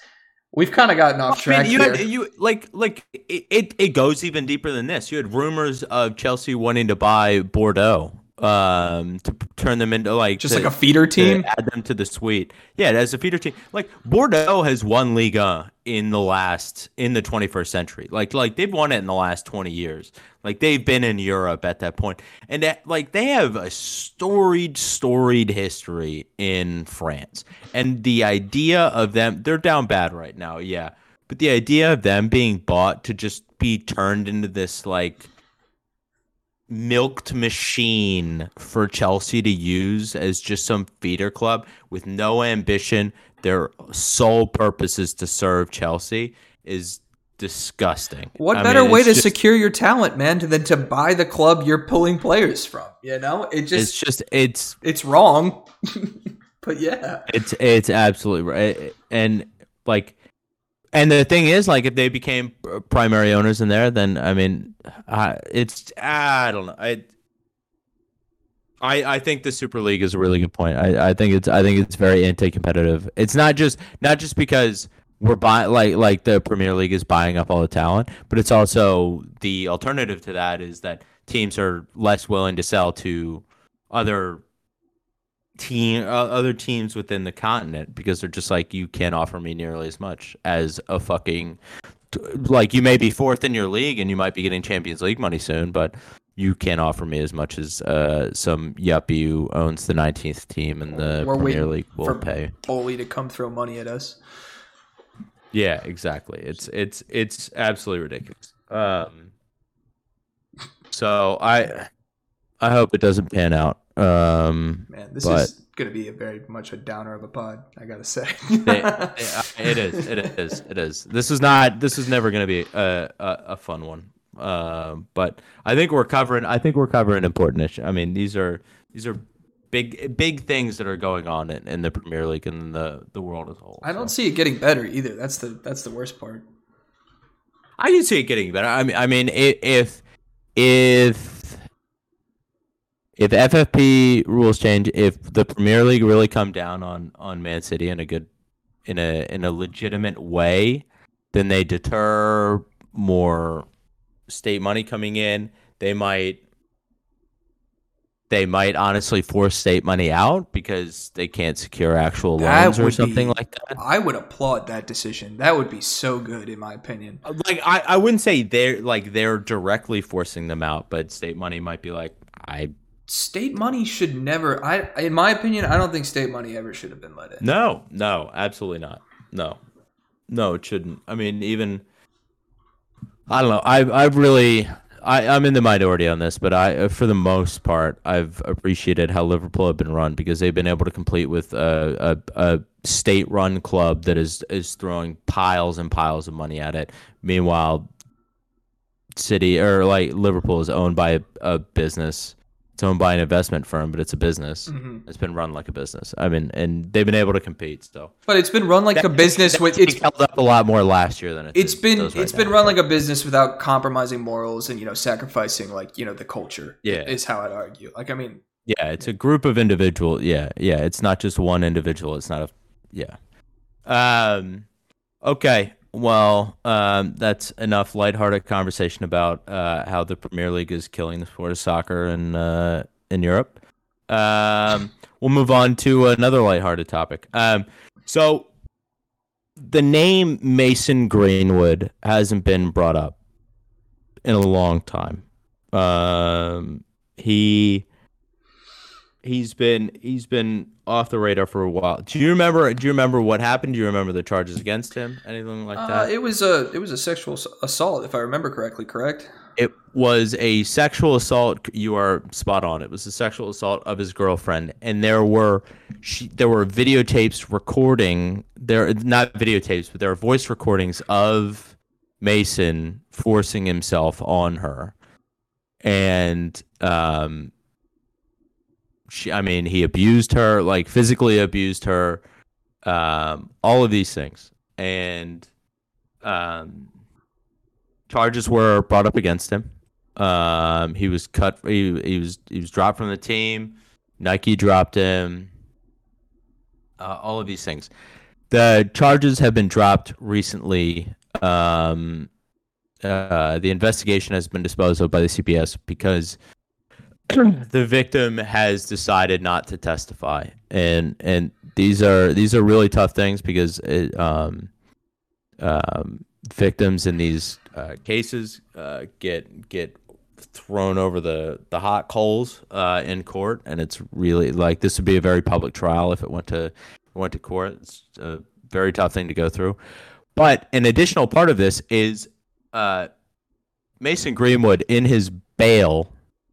we've kind of gotten off track. I mean, you had you like like it, it, it goes even deeper than this. You had rumors of Chelsea wanting to buy Bordeaux um to turn them into like just to- like a feeder team. add them to the suite. Yeah, as a feeder team. Like Bordeaux has won Liga in the last in the 21st century. Like like they've won it in the last 20 years. Like they've been in Europe at that. And that, like they have a storied storied history in France. And the idea of them they're down bad right now. Yeah. But the idea of them being bought to just be turned into this like milked machine for Chelsea to use as just some feeder club with no ambition. Their sole purpose is to serve Chelsea is disgusting. What I better mean, way to just- secure your talent, man, than to buy the club you're pulling players from? You know, it just It's just it's it's wrong. but yeah, it's it's absolutely right. And like and the thing is like if they became primary owners in there then I mean uh, it's I don't know. I I, I think the Super League is a really good point. I, I think it's I think it's very anti-competitive. It's not just not just because we're buying like like the Premier League is buying up all the talent, but it's also the alternative to that is that teams are less willing to sell to other team uh, other teams within the continent because they're just like you can't offer me nearly as much as a fucking like you may be fourth in your league and you might be getting Champions League money soon, but you can't offer me as much as uh, some yuppie who owns the 19th team in the We're Premier League will for pay. Bully to come throw money at us. Yeah, exactly. It's it's it's absolutely ridiculous. Um, so I I hope it doesn't pan out. Um, Man, this But- is gonna be a very much a downer of a pod. I gotta say. it, it is. It is. It is. This is not. This is never going to be a, a a fun one. Um, but I think we're covering. I think we're covering important issue. I mean, these are these are big big things that are going on in, in the Premier League and the the world as a whole. I don't so. see it getting better either. That's the that's the worst part. I can see it getting better. I mean, I mean, if if if FFP rules change, if the Premier League really come down on on Man City in a good in a in a legitimate way, then they deter more state money coming in. They might they might honestly force state money out because they can't secure actual That loans or something be- like that. I would applaud that decision. That would be so good, in my opinion. Uh, like I, I wouldn't say they're like they're directly forcing them out, but state money might be like I State money should never. I, in my opinion, I don't think state money ever should have been let in. no, no, absolutely not. No. No, it shouldn't. I mean, even I don't know. I I've really I, I'm in the minority on this, but I, for the most part, I've appreciated how Liverpool have been run because they've been able to complete with a, a, a state-run club that is is throwing piles and piles of money at it. Meanwhile, City or like Liverpool is owned by a, a business. It's owned by an investment firm, but it's a business. Mhm. It's been run like a business. I mean, and they've been able to compete. So But it's been run like a business with it's held up a lot more last year than it it's been right it's been now. run like a business without compromising morals and you know sacrificing like you know the culture. Yeah. is how I'd argue. Like I mean, Yeah, it's a group of individuals. Yeah, yeah. It's not just one individual. It's not a. Yeah. Um. Okay. Well, um, that's enough lighthearted conversation about uh, how the Premier League is killing the sport of soccer in uh, in Europe. Um, we'll move on to another lighthearted topic. Um, so the name Mason Greenwood hasn't been brought up in a long time. Um, he he's been he's been off the radar for a while. Do you remember? Do you remember what happened? Do you remember the charges against him? Anything like uh, that? it was a it was a sexual assault if I remember correctly. Correct. It was a sexual assault. You are spot on. It was a sexual assault of his girlfriend, and there were she, there were videotapes recording there not videotapes, but there were voice recordings of Mason forcing himself on her, and um, she. I mean, he abused her, like physically abused her, um, all of these things, and um charges were brought up against him. Um, he was cut. He, he was he was dropped from the team. Nike dropped him. Uh, all of these things. The charges have been dropped recently. Um, uh, the investigation has been disposed of by the CPS because the victim has decided not to testify, and and these are these are really tough things because it, um, um, victims in these uh, cases uh, get get thrown over the the hot coals uh, in court, and it's really like this would be a very public trial if it went to went to court. It's a very tough thing to go through. But an additional part of this is uh, Mason Greenwood in his bail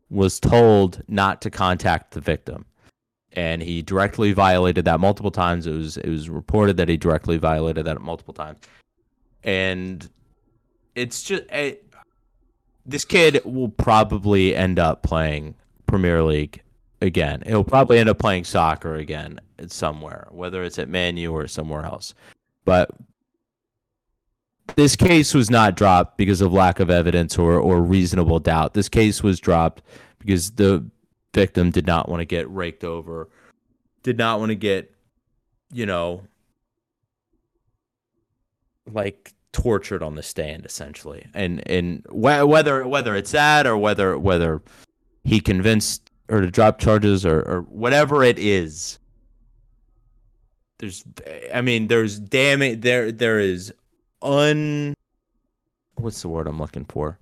was told not to contact the victim and he directly violated that multiple times. It was it was reported that he directly violated that multiple times, and it's just it, this kid will probably end up playing Premier League again. He'll probably end up playing soccer again somewhere, whether it's at Man U or somewhere else. But this case was not dropped because of lack of evidence or, or reasonable doubt. This case was dropped because the victim did not want to get raked over, did not want to get, you know, like tortured on the stand essentially. And and wh- whether whether it's that or whether whether he convinced her to drop charges or or whatever it is. There's I mean there's damn there there is un what's the word I'm looking for?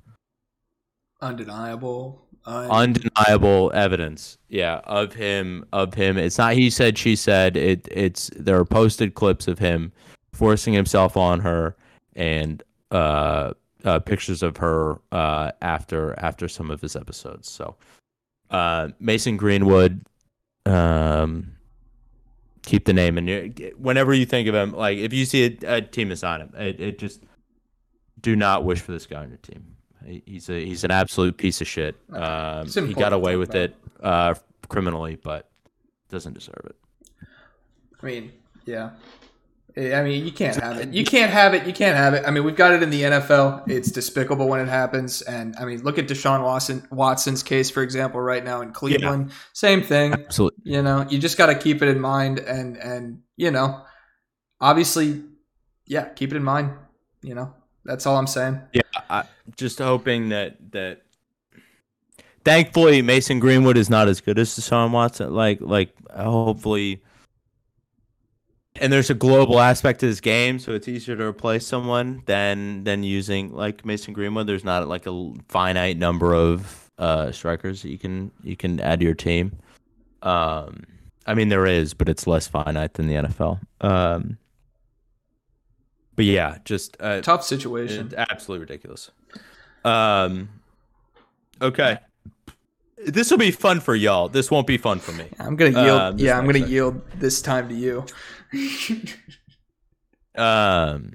Undeniable. Un- undeniable evidence yeah of him of him it's not he said she said it it's there are posted clips of him forcing himself on her, and uh, uh, pictures of her uh, after after some of his episodes. So uh, Mason Greenwood, um, keep the name, and whenever you think of him, like if you see a, a team assign him, it, it just do not wish for this guy on your team. He's a he's an absolute piece of shit. Um, he got away with it uh, criminally, but doesn't deserve it. I mean, yeah. Eh, I mean, you can't have it. You can't have it. You can't have it. I mean, we've got it in the NFL. It's despicable when it happens. And I mean, look at Deshaun Watson, Watson's case, for example, right now in Cleveland. Yeah. Same thing. Absolutely. You know, you just got to keep it in mind. And, and, you know, obviously, yeah, keep it in mind. You know, that's all I'm saying. Yeah. I, just hoping that, that, thankfully, Mason Greenwood is not as good as Deshaun Watson. Like, like, hopefully, and there's a global aspect to this game, so it's easier to replace someone than than using like Mason Greenwood. There's not like a finite number of uh, strikers that you can you can add to your team. Um, I mean there is, but it's less finite than the NFL. Um, but yeah, just uh, tough situation. Absolutely ridiculous. Um, okay. This will be fun for y'all. This won't be fun for me. I'm gonna yield. Um, yeah, I'm gonna yield this time to you. Um.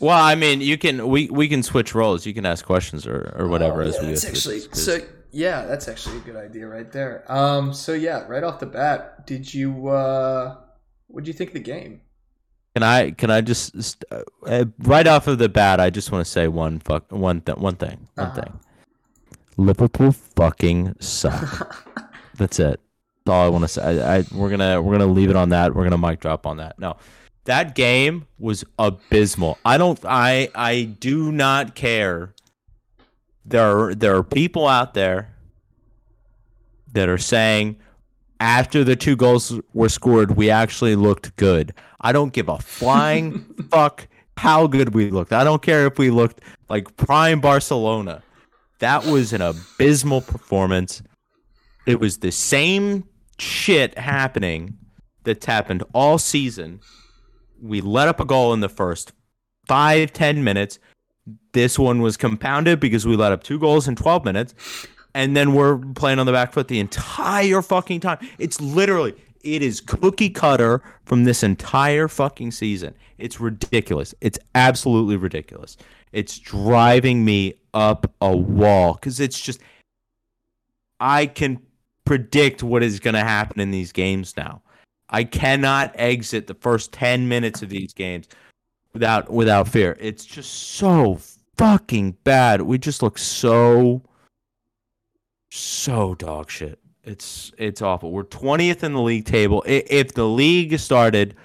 Well, I mean, you can we we can switch roles. You can ask questions or or whatever oh, as we. That's actually so. Yeah, that's actually a good idea right there. Um. So yeah, right off the bat, did you uh, what do you think of the game? Can I can I just uh, right off of the bat? I just want to say one fuck one th- one thing one uh-huh. thing. Liverpool fucking suck. That's it all I want to say. I, I, we're gonna we're gonna leave it on that. We're gonna mic drop on that. No, that game was abysmal. I don't. I I do not care. There are there are people out there that are saying after the two goals were scored, we actually looked good. I don't give a flying fuck how good we looked. I don't care if we looked like prime Barcelona. That was an abysmal performance. It was the same shit happening that's happened all season. We let up a goal in the first five, ten minutes. This one was compounded because we let up two goals in 12 minutes. And then we're playing on the back foot the entire fucking time. It's literally, it is cookie cutter from this entire fucking season. It's ridiculous. It's absolutely ridiculous. It's driving me up a wall because it's just, I can predict what is going to happen in these games now. I cannot exit the first 10 minutes of these games without without fear. It's just so fucking bad. We just look so so dog shit. It's it's awful. We're 20th in the league table. If the league started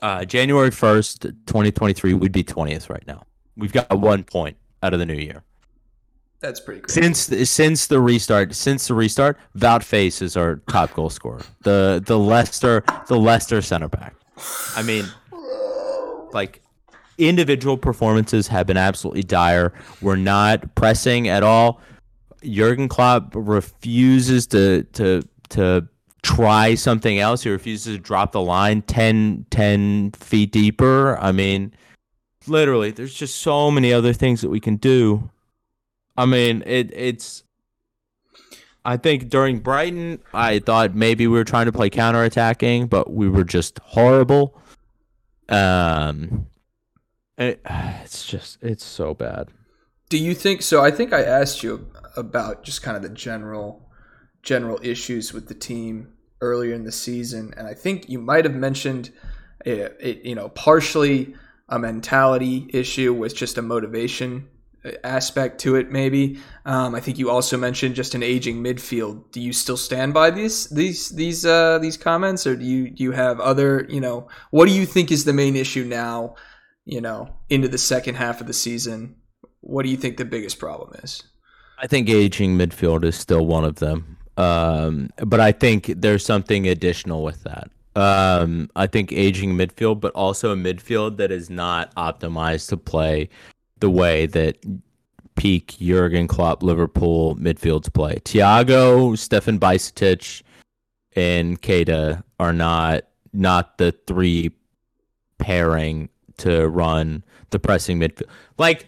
uh, January 1st, 2023, we'd be 20th right now. We've got one point out of the new year. That's pretty crazy. Since since the restart, since the restart, Wout Faes is our top goal scorer. The the Leicester the Leicester center back. I mean, like individual performances have been absolutely dire. We're not pressing at all. Jurgen Klopp refuses to to to try something else. He refuses to drop the line 10, 10 feet deeper. I mean, literally, there's just so many other things that we can do I mean, it it's. I think during Brighton, I thought maybe we were trying to play counterattacking, but we were just horrible. Um, it, it's just it's so bad. Do you think so? I think I asked you about just kind of the general general issues with the team earlier in the season, and I think you might have mentioned, it, it, you know, partially a mentality issue with just a motivation aspect to it maybe. Um, i think you also mentioned just an aging midfield. Do you still stand by these these these uh, these comments or do you do you have other you know what do you think is the main issue now you know into the second half of the season? What do you think the biggest problem is? I think aging midfield is still one of them. Um, but i think there's something additional with that. Um, I think aging midfield, but also a midfield that is not optimized to play the way that peak Jurgen Klopp Liverpool midfields play. Thiago, Stefan Bajcetic, and Keita are not not the three pairing to run the pressing midfield. Like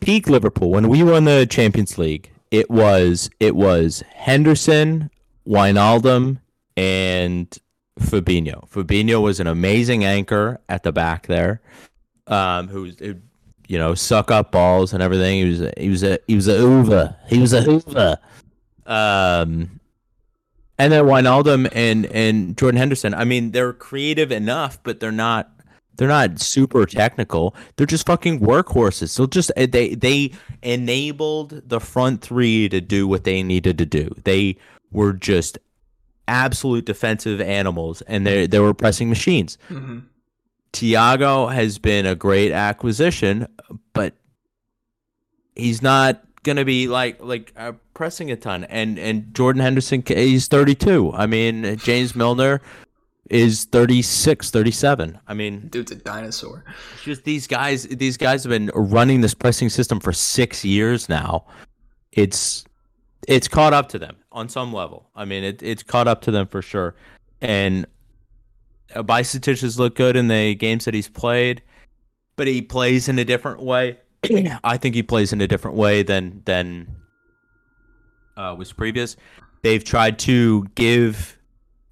peak Liverpool when we won the Champions League, it was it was Henderson, Wijnaldum, and Fabinho. Fabinho was an amazing anchor at the back there, um, who's who, you know suck up balls and everything. He was a, he was a he was a Hoover. He was a Hoover. Um, and then Wijnaldum and and Jordan Henderson. I mean, they're creative enough, but they're not they're not super technical. They're just fucking workhorses. So just eh, they they enabled the front three to do what they needed to do. They were just absolute defensive animals, and they they were pressing machines. Mm-hmm. Thiago has been a great acquisition, but he's not gonna be like like uh, pressing a ton. And and Jordan Henderson, he's 32. I mean, James Milner is 36, 37. I mean, Dude's a dinosaur. just these guys. These guys have been running this pressing system for six years now. It's it's caught up to them on some level. I mean, it, it's caught up to them for sure. And Bajcetic has looked good in the games that he's played, but he plays in a different way. I think he plays in a different way than than uh, was previous. They've tried to give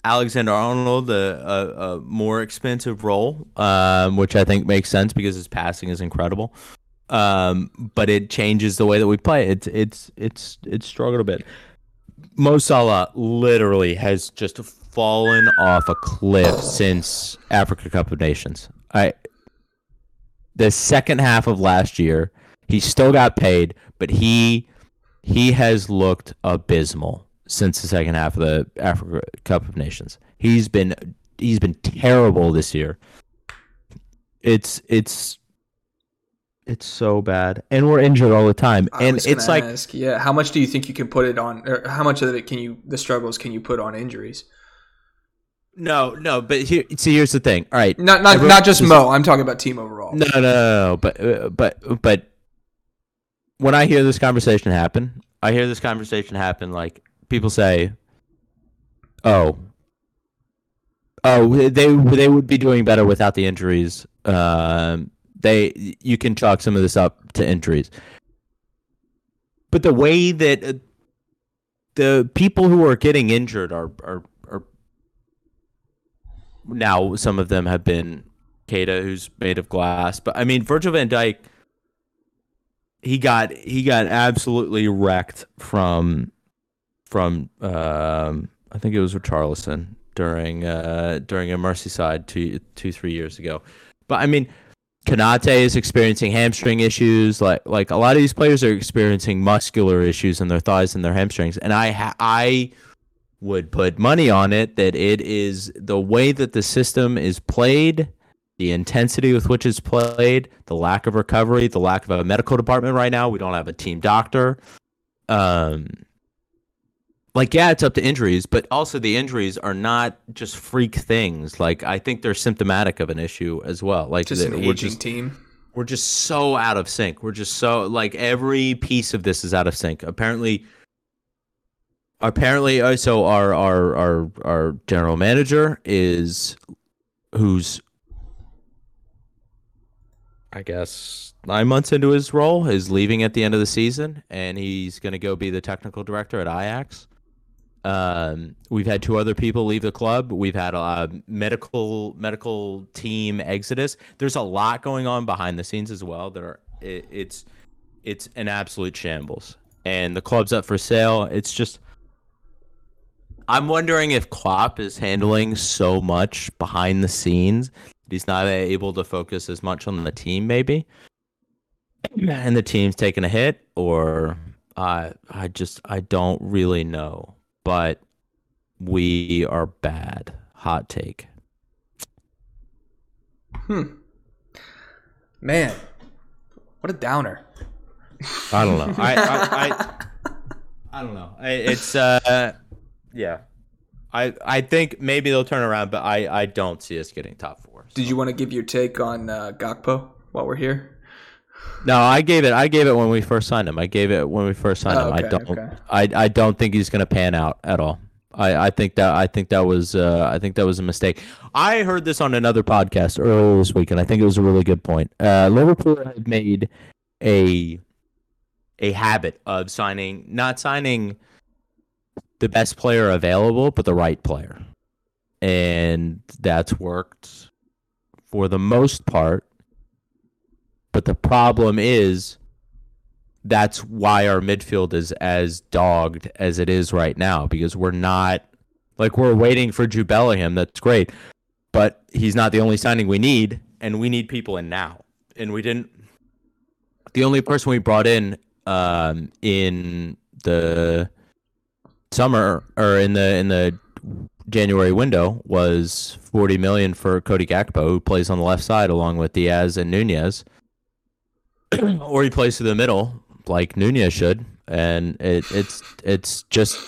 Alexander Arnold a, a, a more expensive role, um, which I think makes sense because his passing is incredible. Um, but it changes the way that we play. It's it's it's it's struggled a bit. Mo Salah literally has just fallen off a cliff since Africa Cup of Nations. I the second half of last year, he still got paid, but he he has looked abysmal since the second half of the Africa Cup of Nations. He's been he's been terrible this year. It's it's it's so bad, and we're injured all the time, I and it's like ask, yeah, how much do you think you can put it on, or how much of it can you, the struggles can you put on injuries? No, no. But here, see, here's the thing. All right, Not not Everyone- not just Mo. I'm talking about team overall. No, no, no, no. But but but when I hear this conversation happen, I hear this conversation happen. Like people say, "Oh, oh, they they would be doing better without the injuries." Um, they you can chalk some of this up to injuries, but the way that uh, the people who are getting injured are are now some of them have been Keita, who's made of glass. But I mean, Virgil Van Dijk, he got he got absolutely wrecked from from um, I think it was Richarlison during uh, during a Merseyside two two three years ago. But I mean, Konaté is experiencing hamstring issues. Like like a lot of these players are experiencing muscular issues in their thighs and their hamstrings. And I I would put money on it that it is the way that the system is played, the intensity with which it's played, the lack of recovery, the lack of a medical department right now. We don't have a team doctor. Um, like yeah, it's up to injuries, but also the injuries are not just freak things. Like I think they're symptomatic of an issue as well. Like just an aging just team. we're just so out of sync. We're just so like every piece of this is out of sync. Apparently, apparently, uh, so our our our our general manager is who's I guess nine months into his role is leaving at the end of the season, and he's going to go be the technical director at Ajax. Um, we've had two other people leave the club. We've had a medical medical team exodus. There's a lot going on behind the scenes as well. That are it, it's it's an absolute shambles, and the club's up for sale. It's just I'm wondering if Klopp is handling so much behind the scenes that he's not able to focus as much on the team, maybe, and the team's taking a hit, or I I just I don't really know but we are bad. Hot take. Hmm. Man, what a downer. I don't know. I I, I, I don't know. I, it's uh yeah. I I think maybe they'll turn around, but I I don't see us getting top four. Did you want to give your take on uh, Gakpo while we're here? No, I gave it. I gave it when we first signed him. I gave it when we first signed Oh, him. I don't. okay. I I don't think he's gonna pan out at all. I, I think that I think that was uh, I think that was a mistake. I heard this on another podcast earlier this week, and I think it was a really good point. Uh, Liverpool had made a a habit of signing not signing the best player available, but the right player, and that's worked for the most part. But the problem is that's why our midfield is as dogged as it is right now because we're not like we're waiting for Jude Bellingham. That's great, but he's not the only signing we need, and we need people in now. And we didn't. The only person we brought in um, in the summer or in the in the January window was 40 million for Cody Gakpo, who plays on the left side along with Diaz and Nunez. or he plays to the middle like Nunez should, and it, it's it's just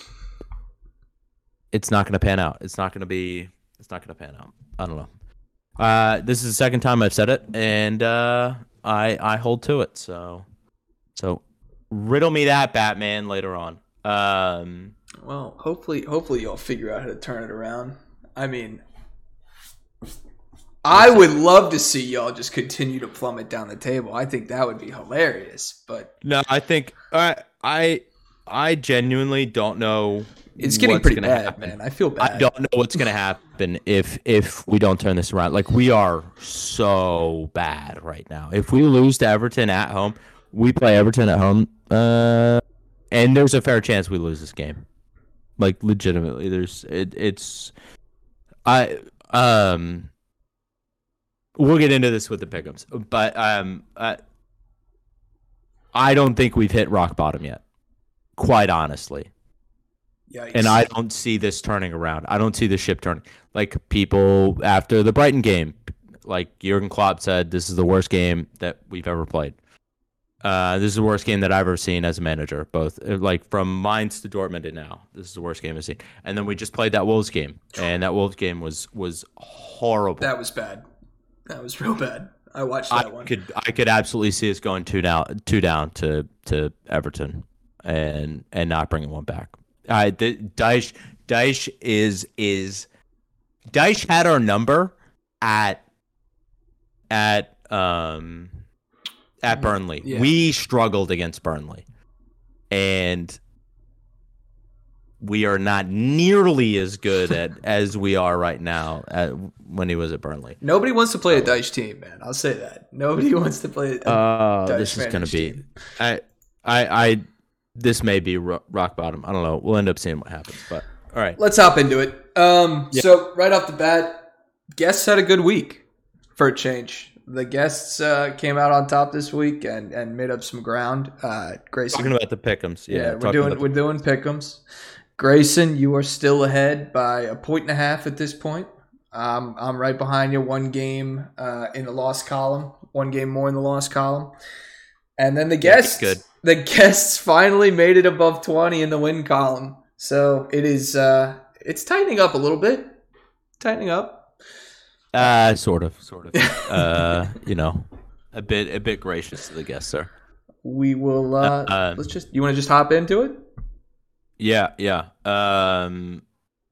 it's not going to pan out. It's not going to be. It's not going to pan out. I don't know. Uh, this is the second time I've said it, and uh, I I hold to it. So so riddle me that, Batman, later on. Um, well, hopefully, hopefully you'll figure out how to turn it around. I mean, I would love to see y'all just continue to plummet down the table. I think that would be hilarious. But no, I think I I I genuinely don't know. It's getting pretty bad, happen. man. I feel bad. I don't know what's gonna happen if if we don't turn this around. Like we are so bad right now. If we lose to Everton at home, we play Everton at home, uh, and there's a fair chance we lose this game. Like legitimately, there's it, it's I um we'll get into this with the pickums, but um, uh, I don't think we've hit rock bottom yet. Quite honestly. Yikes. And I don't see this turning around. I don't see the ship turning. Like people after the Brighton game, like Jurgen Klopp said, this is the worst game that we've ever played. Uh, this is the worst game that I've ever seen as a manager. Both uh, like from Mainz to Dortmund and now, this is the worst game I've seen. And then we just played that Wolves game, and that Wolves game was was horrible. That was bad. That was real bad. I watched that I one. Could I could absolutely see us going two down, two down to to Everton, and and not bringing one back. I the Dyche Dyche is is Dyche had our number at at um at mm-hmm. Burnley. Yeah. We struggled against Burnley, and we are not nearly as good at as we are right now at, when he was at Burnley. Nobody wants to play a Dutch team, man. I'll say that. Nobody wants to play. A uh, this is going to be. I, I, I. This may be rock bottom. I don't know. We'll end up seeing what happens. But all right, let's hop into it. Um, yeah. so right off the bat, guests had a good week for a change. The guests uh, came out on top this week and, and made up some ground. Uh, Grayson, talking about the pickums, yeah, yeah we're doing we're doing pickums. Grayson, you are still ahead by a point and a half at this point. Um, I'm right behind you, one game uh, in the loss column, one game more in the loss column. And then the guests, the guests finally made it above 20 in the win column. So it is, uh, it's tightening up a little bit, tightening up. Uh, sort of, sort of. uh, you know, a bit, a bit gracious to the guests, sir. We will. Uh, uh, let's just. You want to just hop into it? Yeah, yeah. Um,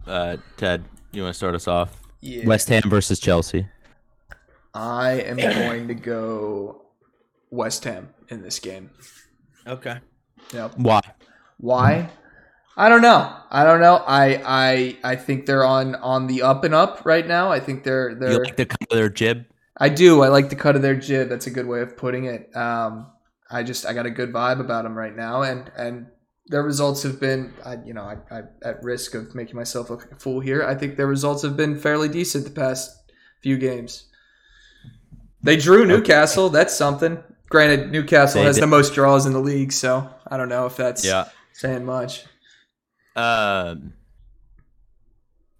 uh, Ted, you want to start us off? Yeah. West Ham versus Chelsea. I am going to go West Ham in this game. Okay. Yep. Why? Why? I don't know. I don't know. I I I think they're on on the up and up right now. I think they're they're. You like the cut of their jib? I do. I like the cut of their jib. That's a good way of putting it. Um, I just I got a good vibe about them right now, and and their results have been, I, you know, I, I, at risk of making myself look like a fool here. I think their results have been fairly decent the past few games. They drew Newcastle. That's something. Granted, Newcastle they has did. the most draws in the league, so I don't know if that's yeah. saying much. Um,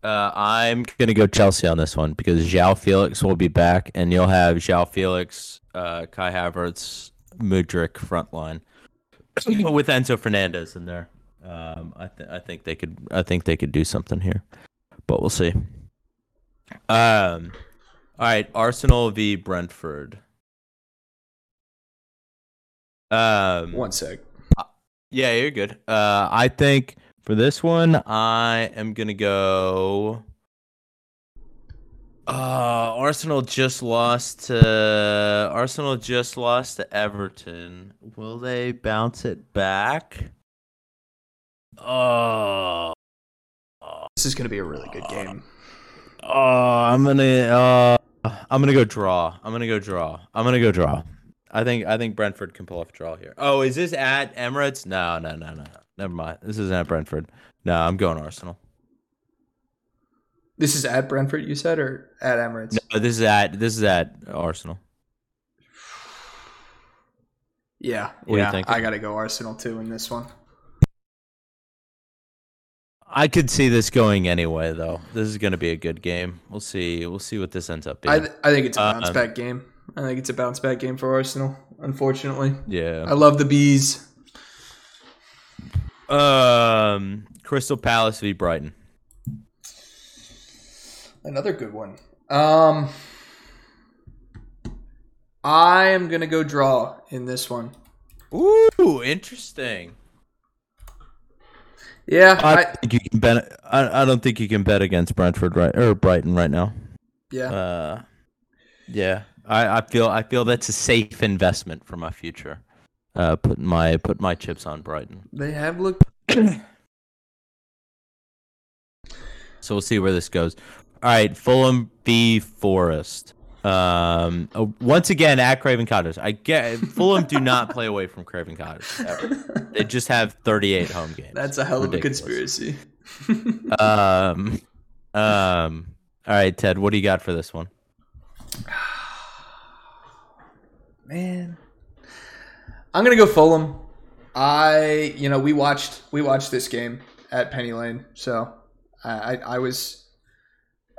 uh, I'm gonna go Chelsea on this one because João Felix will be back, and you'll have João Felix, uh, Kai Havertz, Mudryk front line. with Enzo Fernandez in there. Um, I th- I think they could I think they could do something here, but we'll see. Um, all right, Arsenal v Brentford. Um, one sec. Uh, yeah, you're good. Uh, I think For this one, I am gonna go. Uh, Arsenal just lost to Arsenal just lost to Everton. Will they bounce it back? Oh, This is going to be a really good game. oh, I'm gonna uh, I'm gonna go draw. I'm gonna go draw. I'm gonna go draw. I think I think Brentford can pull off a draw here. Oh, is this at Emirates? No, no, no, no. Never mind. This isn't at Brentford. No, I'm going Arsenal. This is at Brentford, you said, or at Emirates? No, this is at this is at Arsenal. Yeah, What yeah. I got to go Arsenal too in this one. I could see this going anyway, though. This is going to be a good game. We'll see. We'll see what this ends up being. I, th- I think it's a Uh, bounce back game. I think it's a bounce back game for Arsenal. Unfortunately, yeah. I love the bees. Um, Crystal Palace v Brighton. Another good one. Um, I am gonna go draw in this one. Ooh, interesting. Yeah, I, I, don't think you can bet. I, I don't think you can bet against Brentford right or Brighton right now. yeah. Uh, yeah. I, I feel I feel that's a safe investment for my future. Uh, put my put my chips on Brighton. They have looked. So we'll see where this goes. All right, Fulham v Forest. Um, oh, once again at Craven Cottage. I get Fulham do not play away from Craven Cottage. Ever. They just have 38 home games. That's a hell of a conspiracy. Um, um. All right, Ted. What do you got for this one? Man, I'm gonna go Fulham. I, you know, we watched we watched this game at Penny Lane, so I I, I was.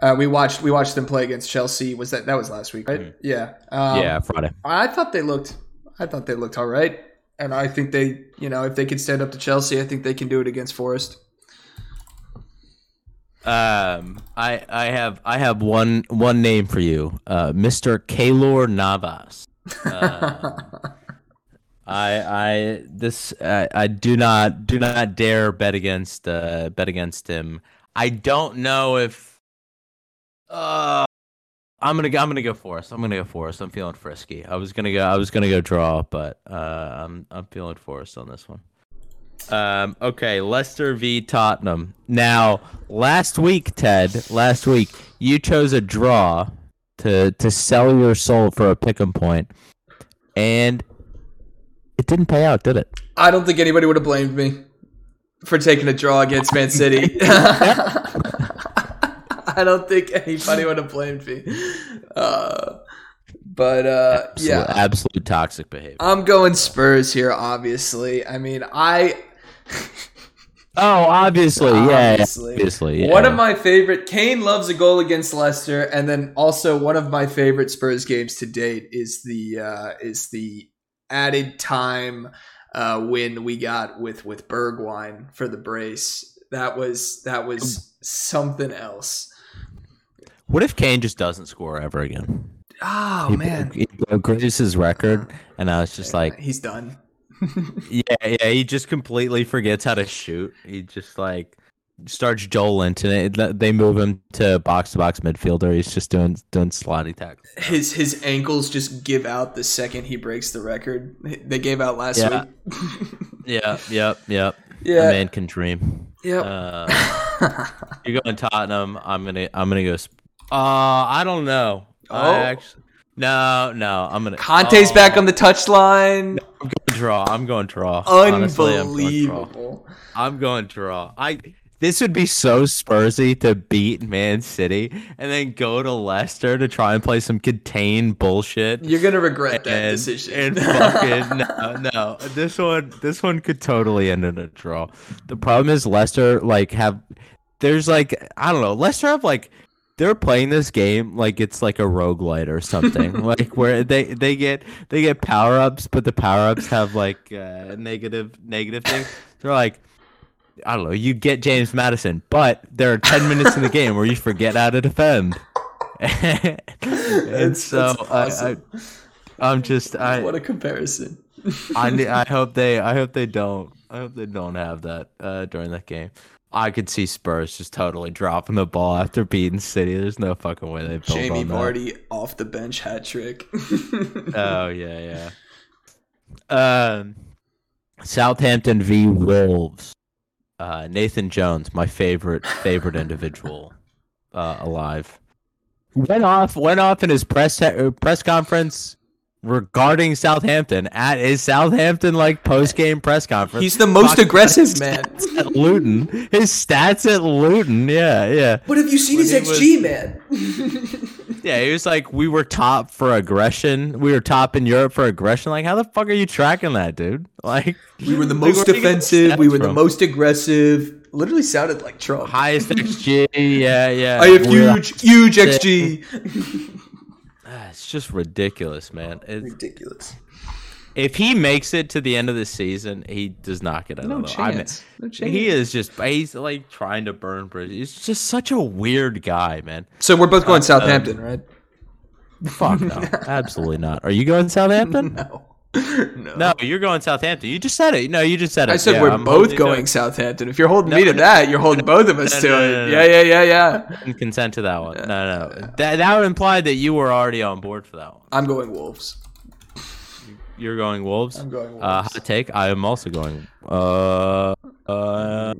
Uh, we watched we watched them play against Chelsea. Was that that was last week, right? Mhm. Yeah. Um, yeah, Friday. I thought they looked. I thought they looked all right, and I think they, you know, if they can stand up to Chelsea, I think they can do it against Forest. Um, I I have I have one one name for you, uh, Mr. Keylor Navas. Uh, I I this I, I do not do not dare bet against uh bet against him. I don't know if uh I'm gonna go I'm gonna go Forest. I'm gonna go Forest. I'm feeling frisky. I was gonna go I was gonna go draw, but uh I'm I'm feeling Forest on this one. Um okay, Leicester v Tottenham. Now, last week, Ted, last week you chose a draw to to sell your soul for a pick 'em point, and it didn't pay out, did it? I don't think anybody would have blamed me for taking a draw against Man City. I don't think anybody would have blamed me. Uh, but uh, Absolute, yeah, absolute toxic behavior. I'm going Spurs here. Obviously, I mean, I Oh, obviously, yeah, Obviously. obviously. Yeah. One of my favorite Kane loves a goal against Leicester, and then also one of my favorite Spurs games to date is the uh, is the added time uh, win we got with with Bergwijn for the brace. That was that was something else. What if Kane just doesn't score ever again? Oh he, man, he breaks his record, and I was just like, he's done. Yeah, yeah. He just completely forgets how to shoot. He just like starts Joel and. They move him to box to box midfielder. He's just doing doing slotty tackles. His his ankles just give out the second he breaks the record. They gave out last Yeah. week. Yeah, yep, yep. Yeah. A man can dream. Yep. Uh, you're going Tottenham. I'm gonna I'm gonna go. Sp- Uh, I don't know. Oh. I actually, no, no. I'm gonna. Conte's oh, back on the touchline. I'm going draw. I'm going draw. Honestly, I'm going draw. Unbelievable. I'm going draw. I. This would be so Spursy to beat Man City and then go to Leicester to try and play some contained bullshit. You're gonna regret that and, decision. and fucking no, no. This one, this one could totally end in a draw. The problem is Leicester like have there's like I don't know. Leicester have like they're playing this game like it's like a roguelite or something. like where they they get they get power ups, but the power ups have like uh, negative negative things. They're like. I don't know. You get James Maddison, but there are ten minutes in the game where you forget how to defend, and That's- so that's I, awesome. I, I'm just I what a comparison. I I hope they I hope they don't I hope they don't have that uh, during that game. I could see Spurs just totally dropping the ball after beating City. There's no fucking way they Jamie on that. Vardy off the bench hat trick. Oh yeah, yeah. Um, Southampton v Wolves. Uh, Nathan Jones, my favorite favorite individual uh, alive, went off went off in his press uh, press conference regarding Southampton at his Southampton like post game press conference. He's the most Talking aggressive man. his At Luton, his stats at Luton, yeah, yeah. But have you seen When his he XG, man? Yeah, he was like, we were top for aggression. We were top in Europe for aggression. Like, how the fuck are you tracking that, dude? Like, we were the most where are you getting defensive. We stats were the most aggressive. Literally sounded like Trump. highest XG. Yeah, yeah. I have We're- huge, huge XG. Ah, It's just ridiculous, man. It, Ridiculous. if he makes it to the end of the season, he does not get another. No I mean, chance. No chance. he is just he's like trying to burn bridges. He's just such a weird guy, man. So we're both going Uh, Southampton, right? Fuck no, absolutely not. Are you going Southampton? No. no. No, you're going Southampton. You just said it. No, you just said it. I said Yeah, we're I'm both going Southampton. If you're holding No, me to no. that, you're holding both of us to it. yeah, yeah, yeah, yeah. and consent to that one. No, no, that that would imply that you were already on board for that one. I'm going Wolves. You're going Wolves. I'm going Wolves. Uh, hot take. I am also going. Uh, uh,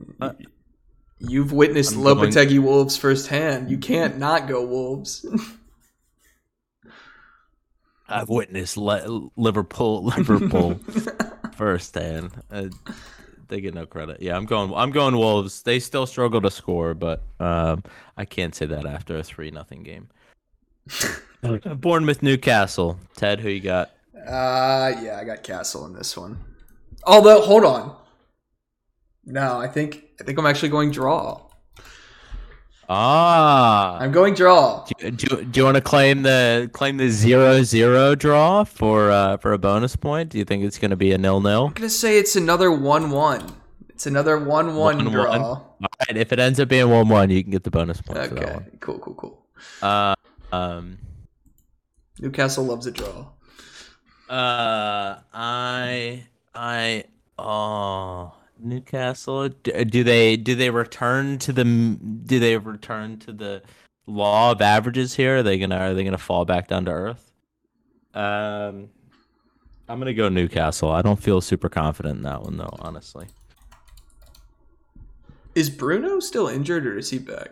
You've witnessed I'm going- Lopetegui Wolves firsthand. You can't not go Wolves. I've witnessed Le- Liverpool, Liverpool firsthand. Uh, they get no credit. Yeah, I'm going. I'm going Wolves. They still struggle to score, but um, I can't say that after a three nothing game. Bournemouth, Newcastle. Ted, who you got? Uh yeah, I got Castle in this one. Although, hold on. No, I think I think I'm actually going draw. Ah, I'm going draw. Do, do, do you want to claim the claim the zero zero draw for uh, for a bonus point? Do you think it's going to be a nil nil? I'm gonna say it's another one-one. It's another one-one 1-1. draw. All right, if it ends up being one one, you can get the bonus point Okay, one. cool, cool, cool. Uh, um, Newcastle loves a draw. uh, I I oh Newcastle. Do, do they do they return to the do they return to the law of averages here? Are they gonna are they gonna fall back down to earth? Um, I'm gonna go Newcastle. I don't feel super confident in that one though, honestly. Is Bruno still injured or is he back?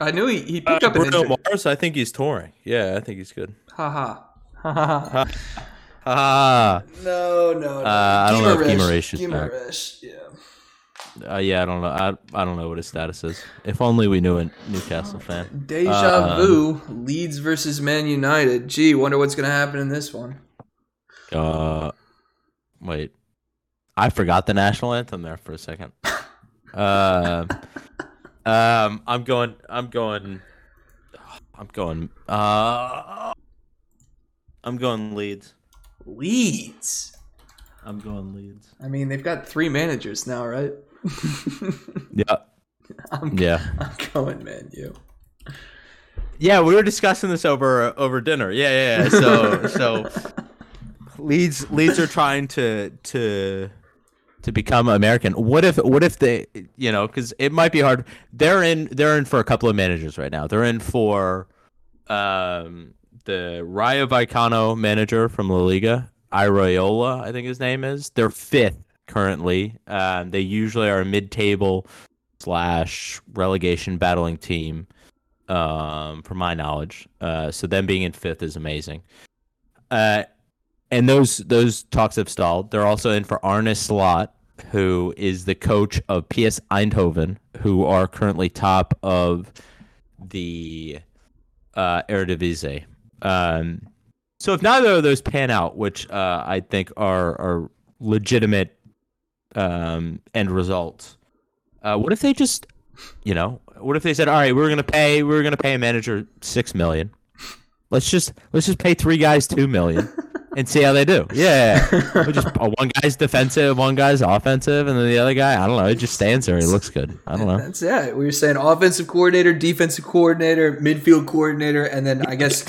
I knew he, he picked Uh, up an Bruno injury. Mars, I think he's touring. Yeah, I think he's good. Ha ha. Ha ha ha. Ah, No, no, no. Uh, I don't know if is back. Guimaraes, yeah. uh, yeah, I don't know. I, I don't know what his status is. If only we knew a Newcastle fan. Deja Um, vu. Leeds versus Man United. Gee, wonder what's gonna happen in this one. Uh, wait, I forgot the national anthem there for a second. Uh, um, I'm going. I'm going. I'm going. Uh, I'm going Leeds. Leeds. I'm going Leeds. I mean, they've got three managers now, right? Yeah, I'm, yeah. I'm going Man U. Yeah, we were discussing this over over dinner. Yeah, yeah. yeah. So so Leeds Leeds are trying to to to become American. What if what if they you know because it might be hard. They're in they're in for a couple of managers right now. They're in for um the Rayo Vallecano manager from La Liga, Iraola, I think his name is. They're fifth currently. Um, they usually are a mid table slash relegation battling team um, from my knowledge. Uh, so them being in fifth is amazing. Uh, and those those talks have stalled. They're also in for Arne Slot, who is the coach of PS Eindhoven, who are currently top of the uh, Eredivisie. Um, so if neither of those pan out, which uh, I think are are legitimate um, end results, uh, what if they just, you know, what if they said, all right, we're gonna pay, we're gonna pay a manager six million. Let's just let's just pay three guys two million. And see how they do. Yeah, just uh, one guy's defensive, one guy's offensive, and then the other guy, I don't know, he just stands there. He looks good. I don't know. That's it. We were saying offensive coordinator, defensive coordinator, midfield coordinator, and then I guess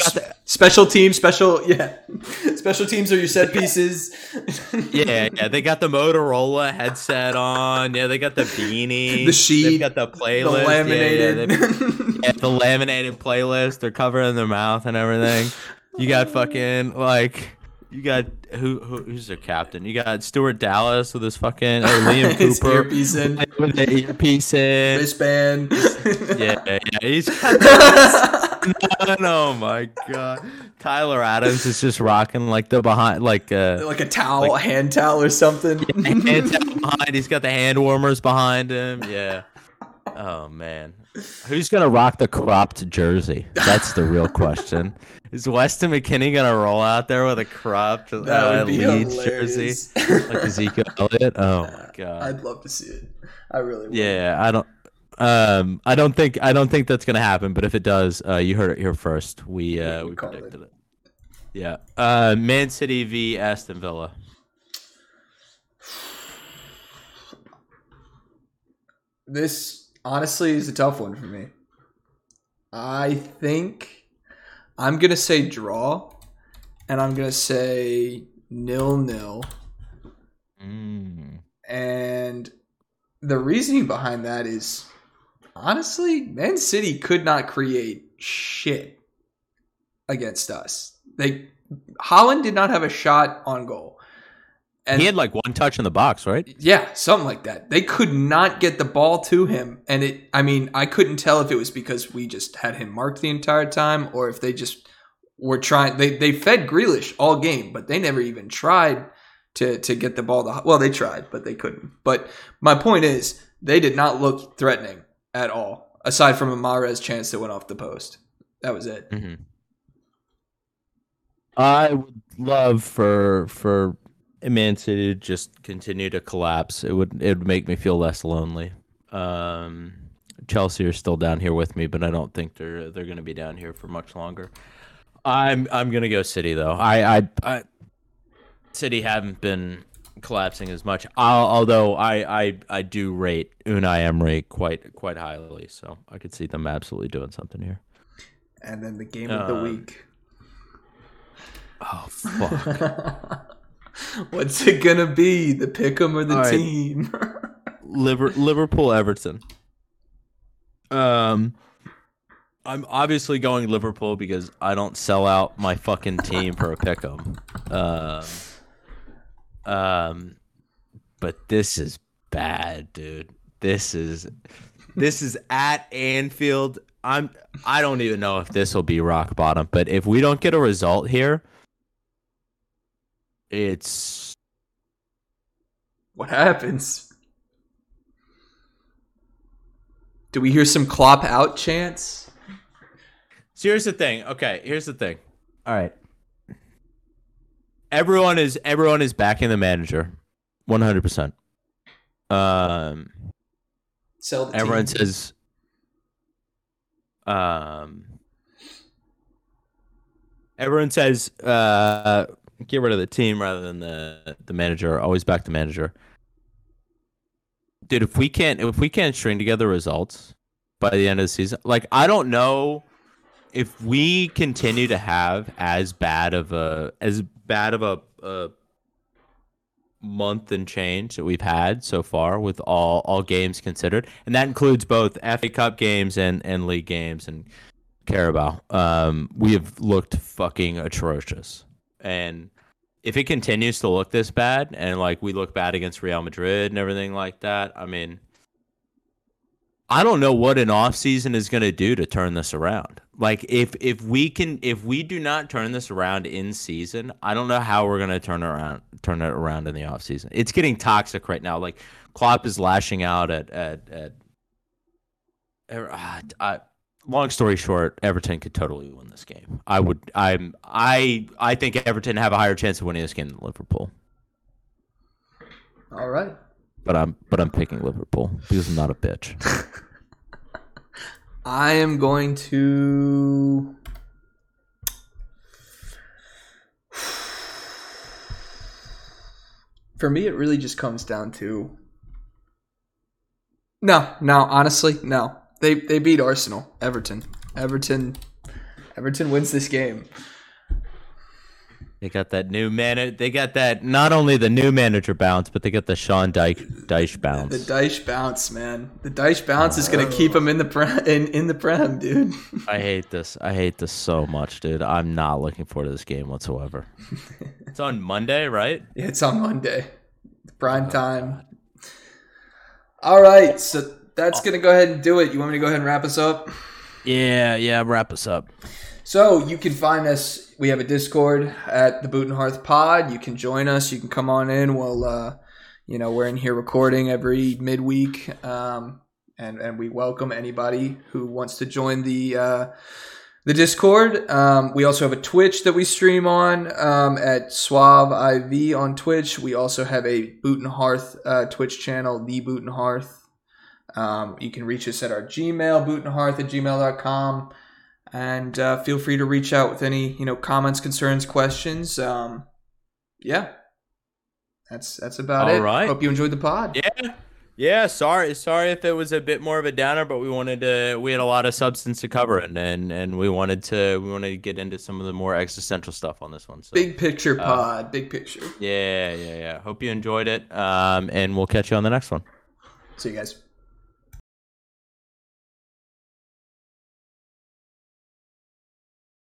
special teams, special yeah, special teams are your set pieces. Yeah, yeah, they got the Motorola headset on. Yeah, they got the beanie, The sheet, They've got the the playlist, Yeah, laminated. yeah, they- yeah, the laminated playlist. They're covering their mouth and everything. You got fucking like. You got who, who who's their captain? You got Stuart Dallas with his fucking or Liam His Cooper earpiece in. with the earpiece in. wristband. Yeah, yeah, he's got oh my god. Tyler Adams is just rocking like the behind like uh like a towel, a hand towel or something. hand towel behind. He's got the hand warmers behind him. Yeah. Oh man, who's gonna rock the cropped jersey? That's the real question. Is Weston McKennie gonna roll out there with a cropped uh, That would be Leeds hilarious. jersey like Ezekiel Elliott? Oh my god. I'd love to see it. I really would. Yeah, I don't. Um, I don't think I don't think that's gonna happen. But if it does, uh, you heard it here first. We uh, we we called predicted it. Yeah. Uh, Man City v Aston Villa. This honestly is a tough one for me. I think I'm gonna say draw, and I'm gonna say nil nil. Mm. And the reasoning behind that is honestly, Man City could not create shit against us. They Haaland did not have a shot on goal. And he had like one touch in the box, right? yeah, something like that. They could not get the ball to him. And it I mean, I couldn't tell if it was because we just had him marked the entire time or if they just were trying they, they fed Grealish all game, but they never even tried to to get the ball to well, they tried, but they couldn't. But my point is, they did not look threatening at all, aside from a Mahrez chance that went off the post. That was it. Mm-hmm. I would love for for Man City to just continue to collapse. It would it would make me feel less lonely. Um, Chelsea are still down here with me, but I don't think they're they're going to be down here for much longer. I'm I'm going to go City though. I I, I City haven't been collapsing as much. I'll, although I, I I do rate Unai Emery quite quite highly, so I could see them absolutely doing something here. And then the game of the Um, week. Oh fuck. What's it gonna be? The pick'em or the All right. team? Liver- Liverpool Everton. Um, I'm obviously going Liverpool because I don't sell out my fucking team for a pick'em. Um, um, but this is bad, dude. This is this is at Anfield. I'm I don't even know if this will be rock bottom, but if we don't get a result here, it's what happens? Do we hear some Klopp out chants? So here's the thing. Okay, here's the thing. All right. Everyone is everyone is backing the manager, one hundred percent. Um, Sell the everyone team. says, um, everyone says, uh, get rid of the team rather than the the manager. Always back the manager. Dude, if we can't if we can't string together results by the end of the season, like I don't know if we continue to have as bad of a as bad of a, a month and change that we've had so far with all all games considered, and that includes both FA Cup games and and league games and Carabao. Um, we have looked fucking atrocious, and if it continues to look this bad, and like we look bad against Real Madrid and everything like that, I mean. I don't know what an off season is going to do to turn this around. Like if if we can if we do not turn this around in season, I don't know how we're going to turn around turn it around in the off season. It's getting toxic right now. Like Klopp is lashing out at at at. er, ah, I, long story short, Everton could totally win this game. I would. I'm. I. I think Everton have a higher chance of winning this game than Liverpool. All right. But I'm. But I'm picking Liverpool because I'm not a bitch. I am going to. for me, it really just comes down to. No, no, honestly, no. They they beat Arsenal, Everton, Everton, Everton wins this game. They got that new man. They got that not only the new manager bounce, but they got the Sean Dyche Dyche bounce. The Dyche bounce, man. The Dyche bounce is gonna keep him in the prem, in, in the prem, dude. I hate this. I hate this so much, dude. I'm not looking forward to this game whatsoever. it's on Monday, right? Yeah, it's on Monday, prime time. All right, so that's gonna go ahead and do it. You want me to go ahead and wrap us up? Yeah, yeah. Wrap us up. So you can find us. We have a Discord at the Boot and Hearth Pod. You can join us. You can come on in. We'll, uh, you know, we're in here recording every midweek, um, and and we welcome anybody who wants to join the uh, the Discord. Um, we also have a Twitch that we stream on um, at Suave IV on Twitch. We also have a Boot and Hearth uh, Twitch channel, the Boot and Hearth. Um, you can reach us at our Gmail, bootandhearth at gmail.com and uh, feel free to reach out with any you know comments concerns questions um yeah that's that's about All it right. hope you enjoyed the pod Yeah. Yeah, sorry sorry if it was a bit more of a downer, but we wanted to we had a lot of substance to cover and and, and we wanted to we wanted to get into some of the more existential stuff on this one. So big picture pod big picture yeah, yeah, yeah. Hope you enjoyed it. Um and we'll catch you on the next one. see you guys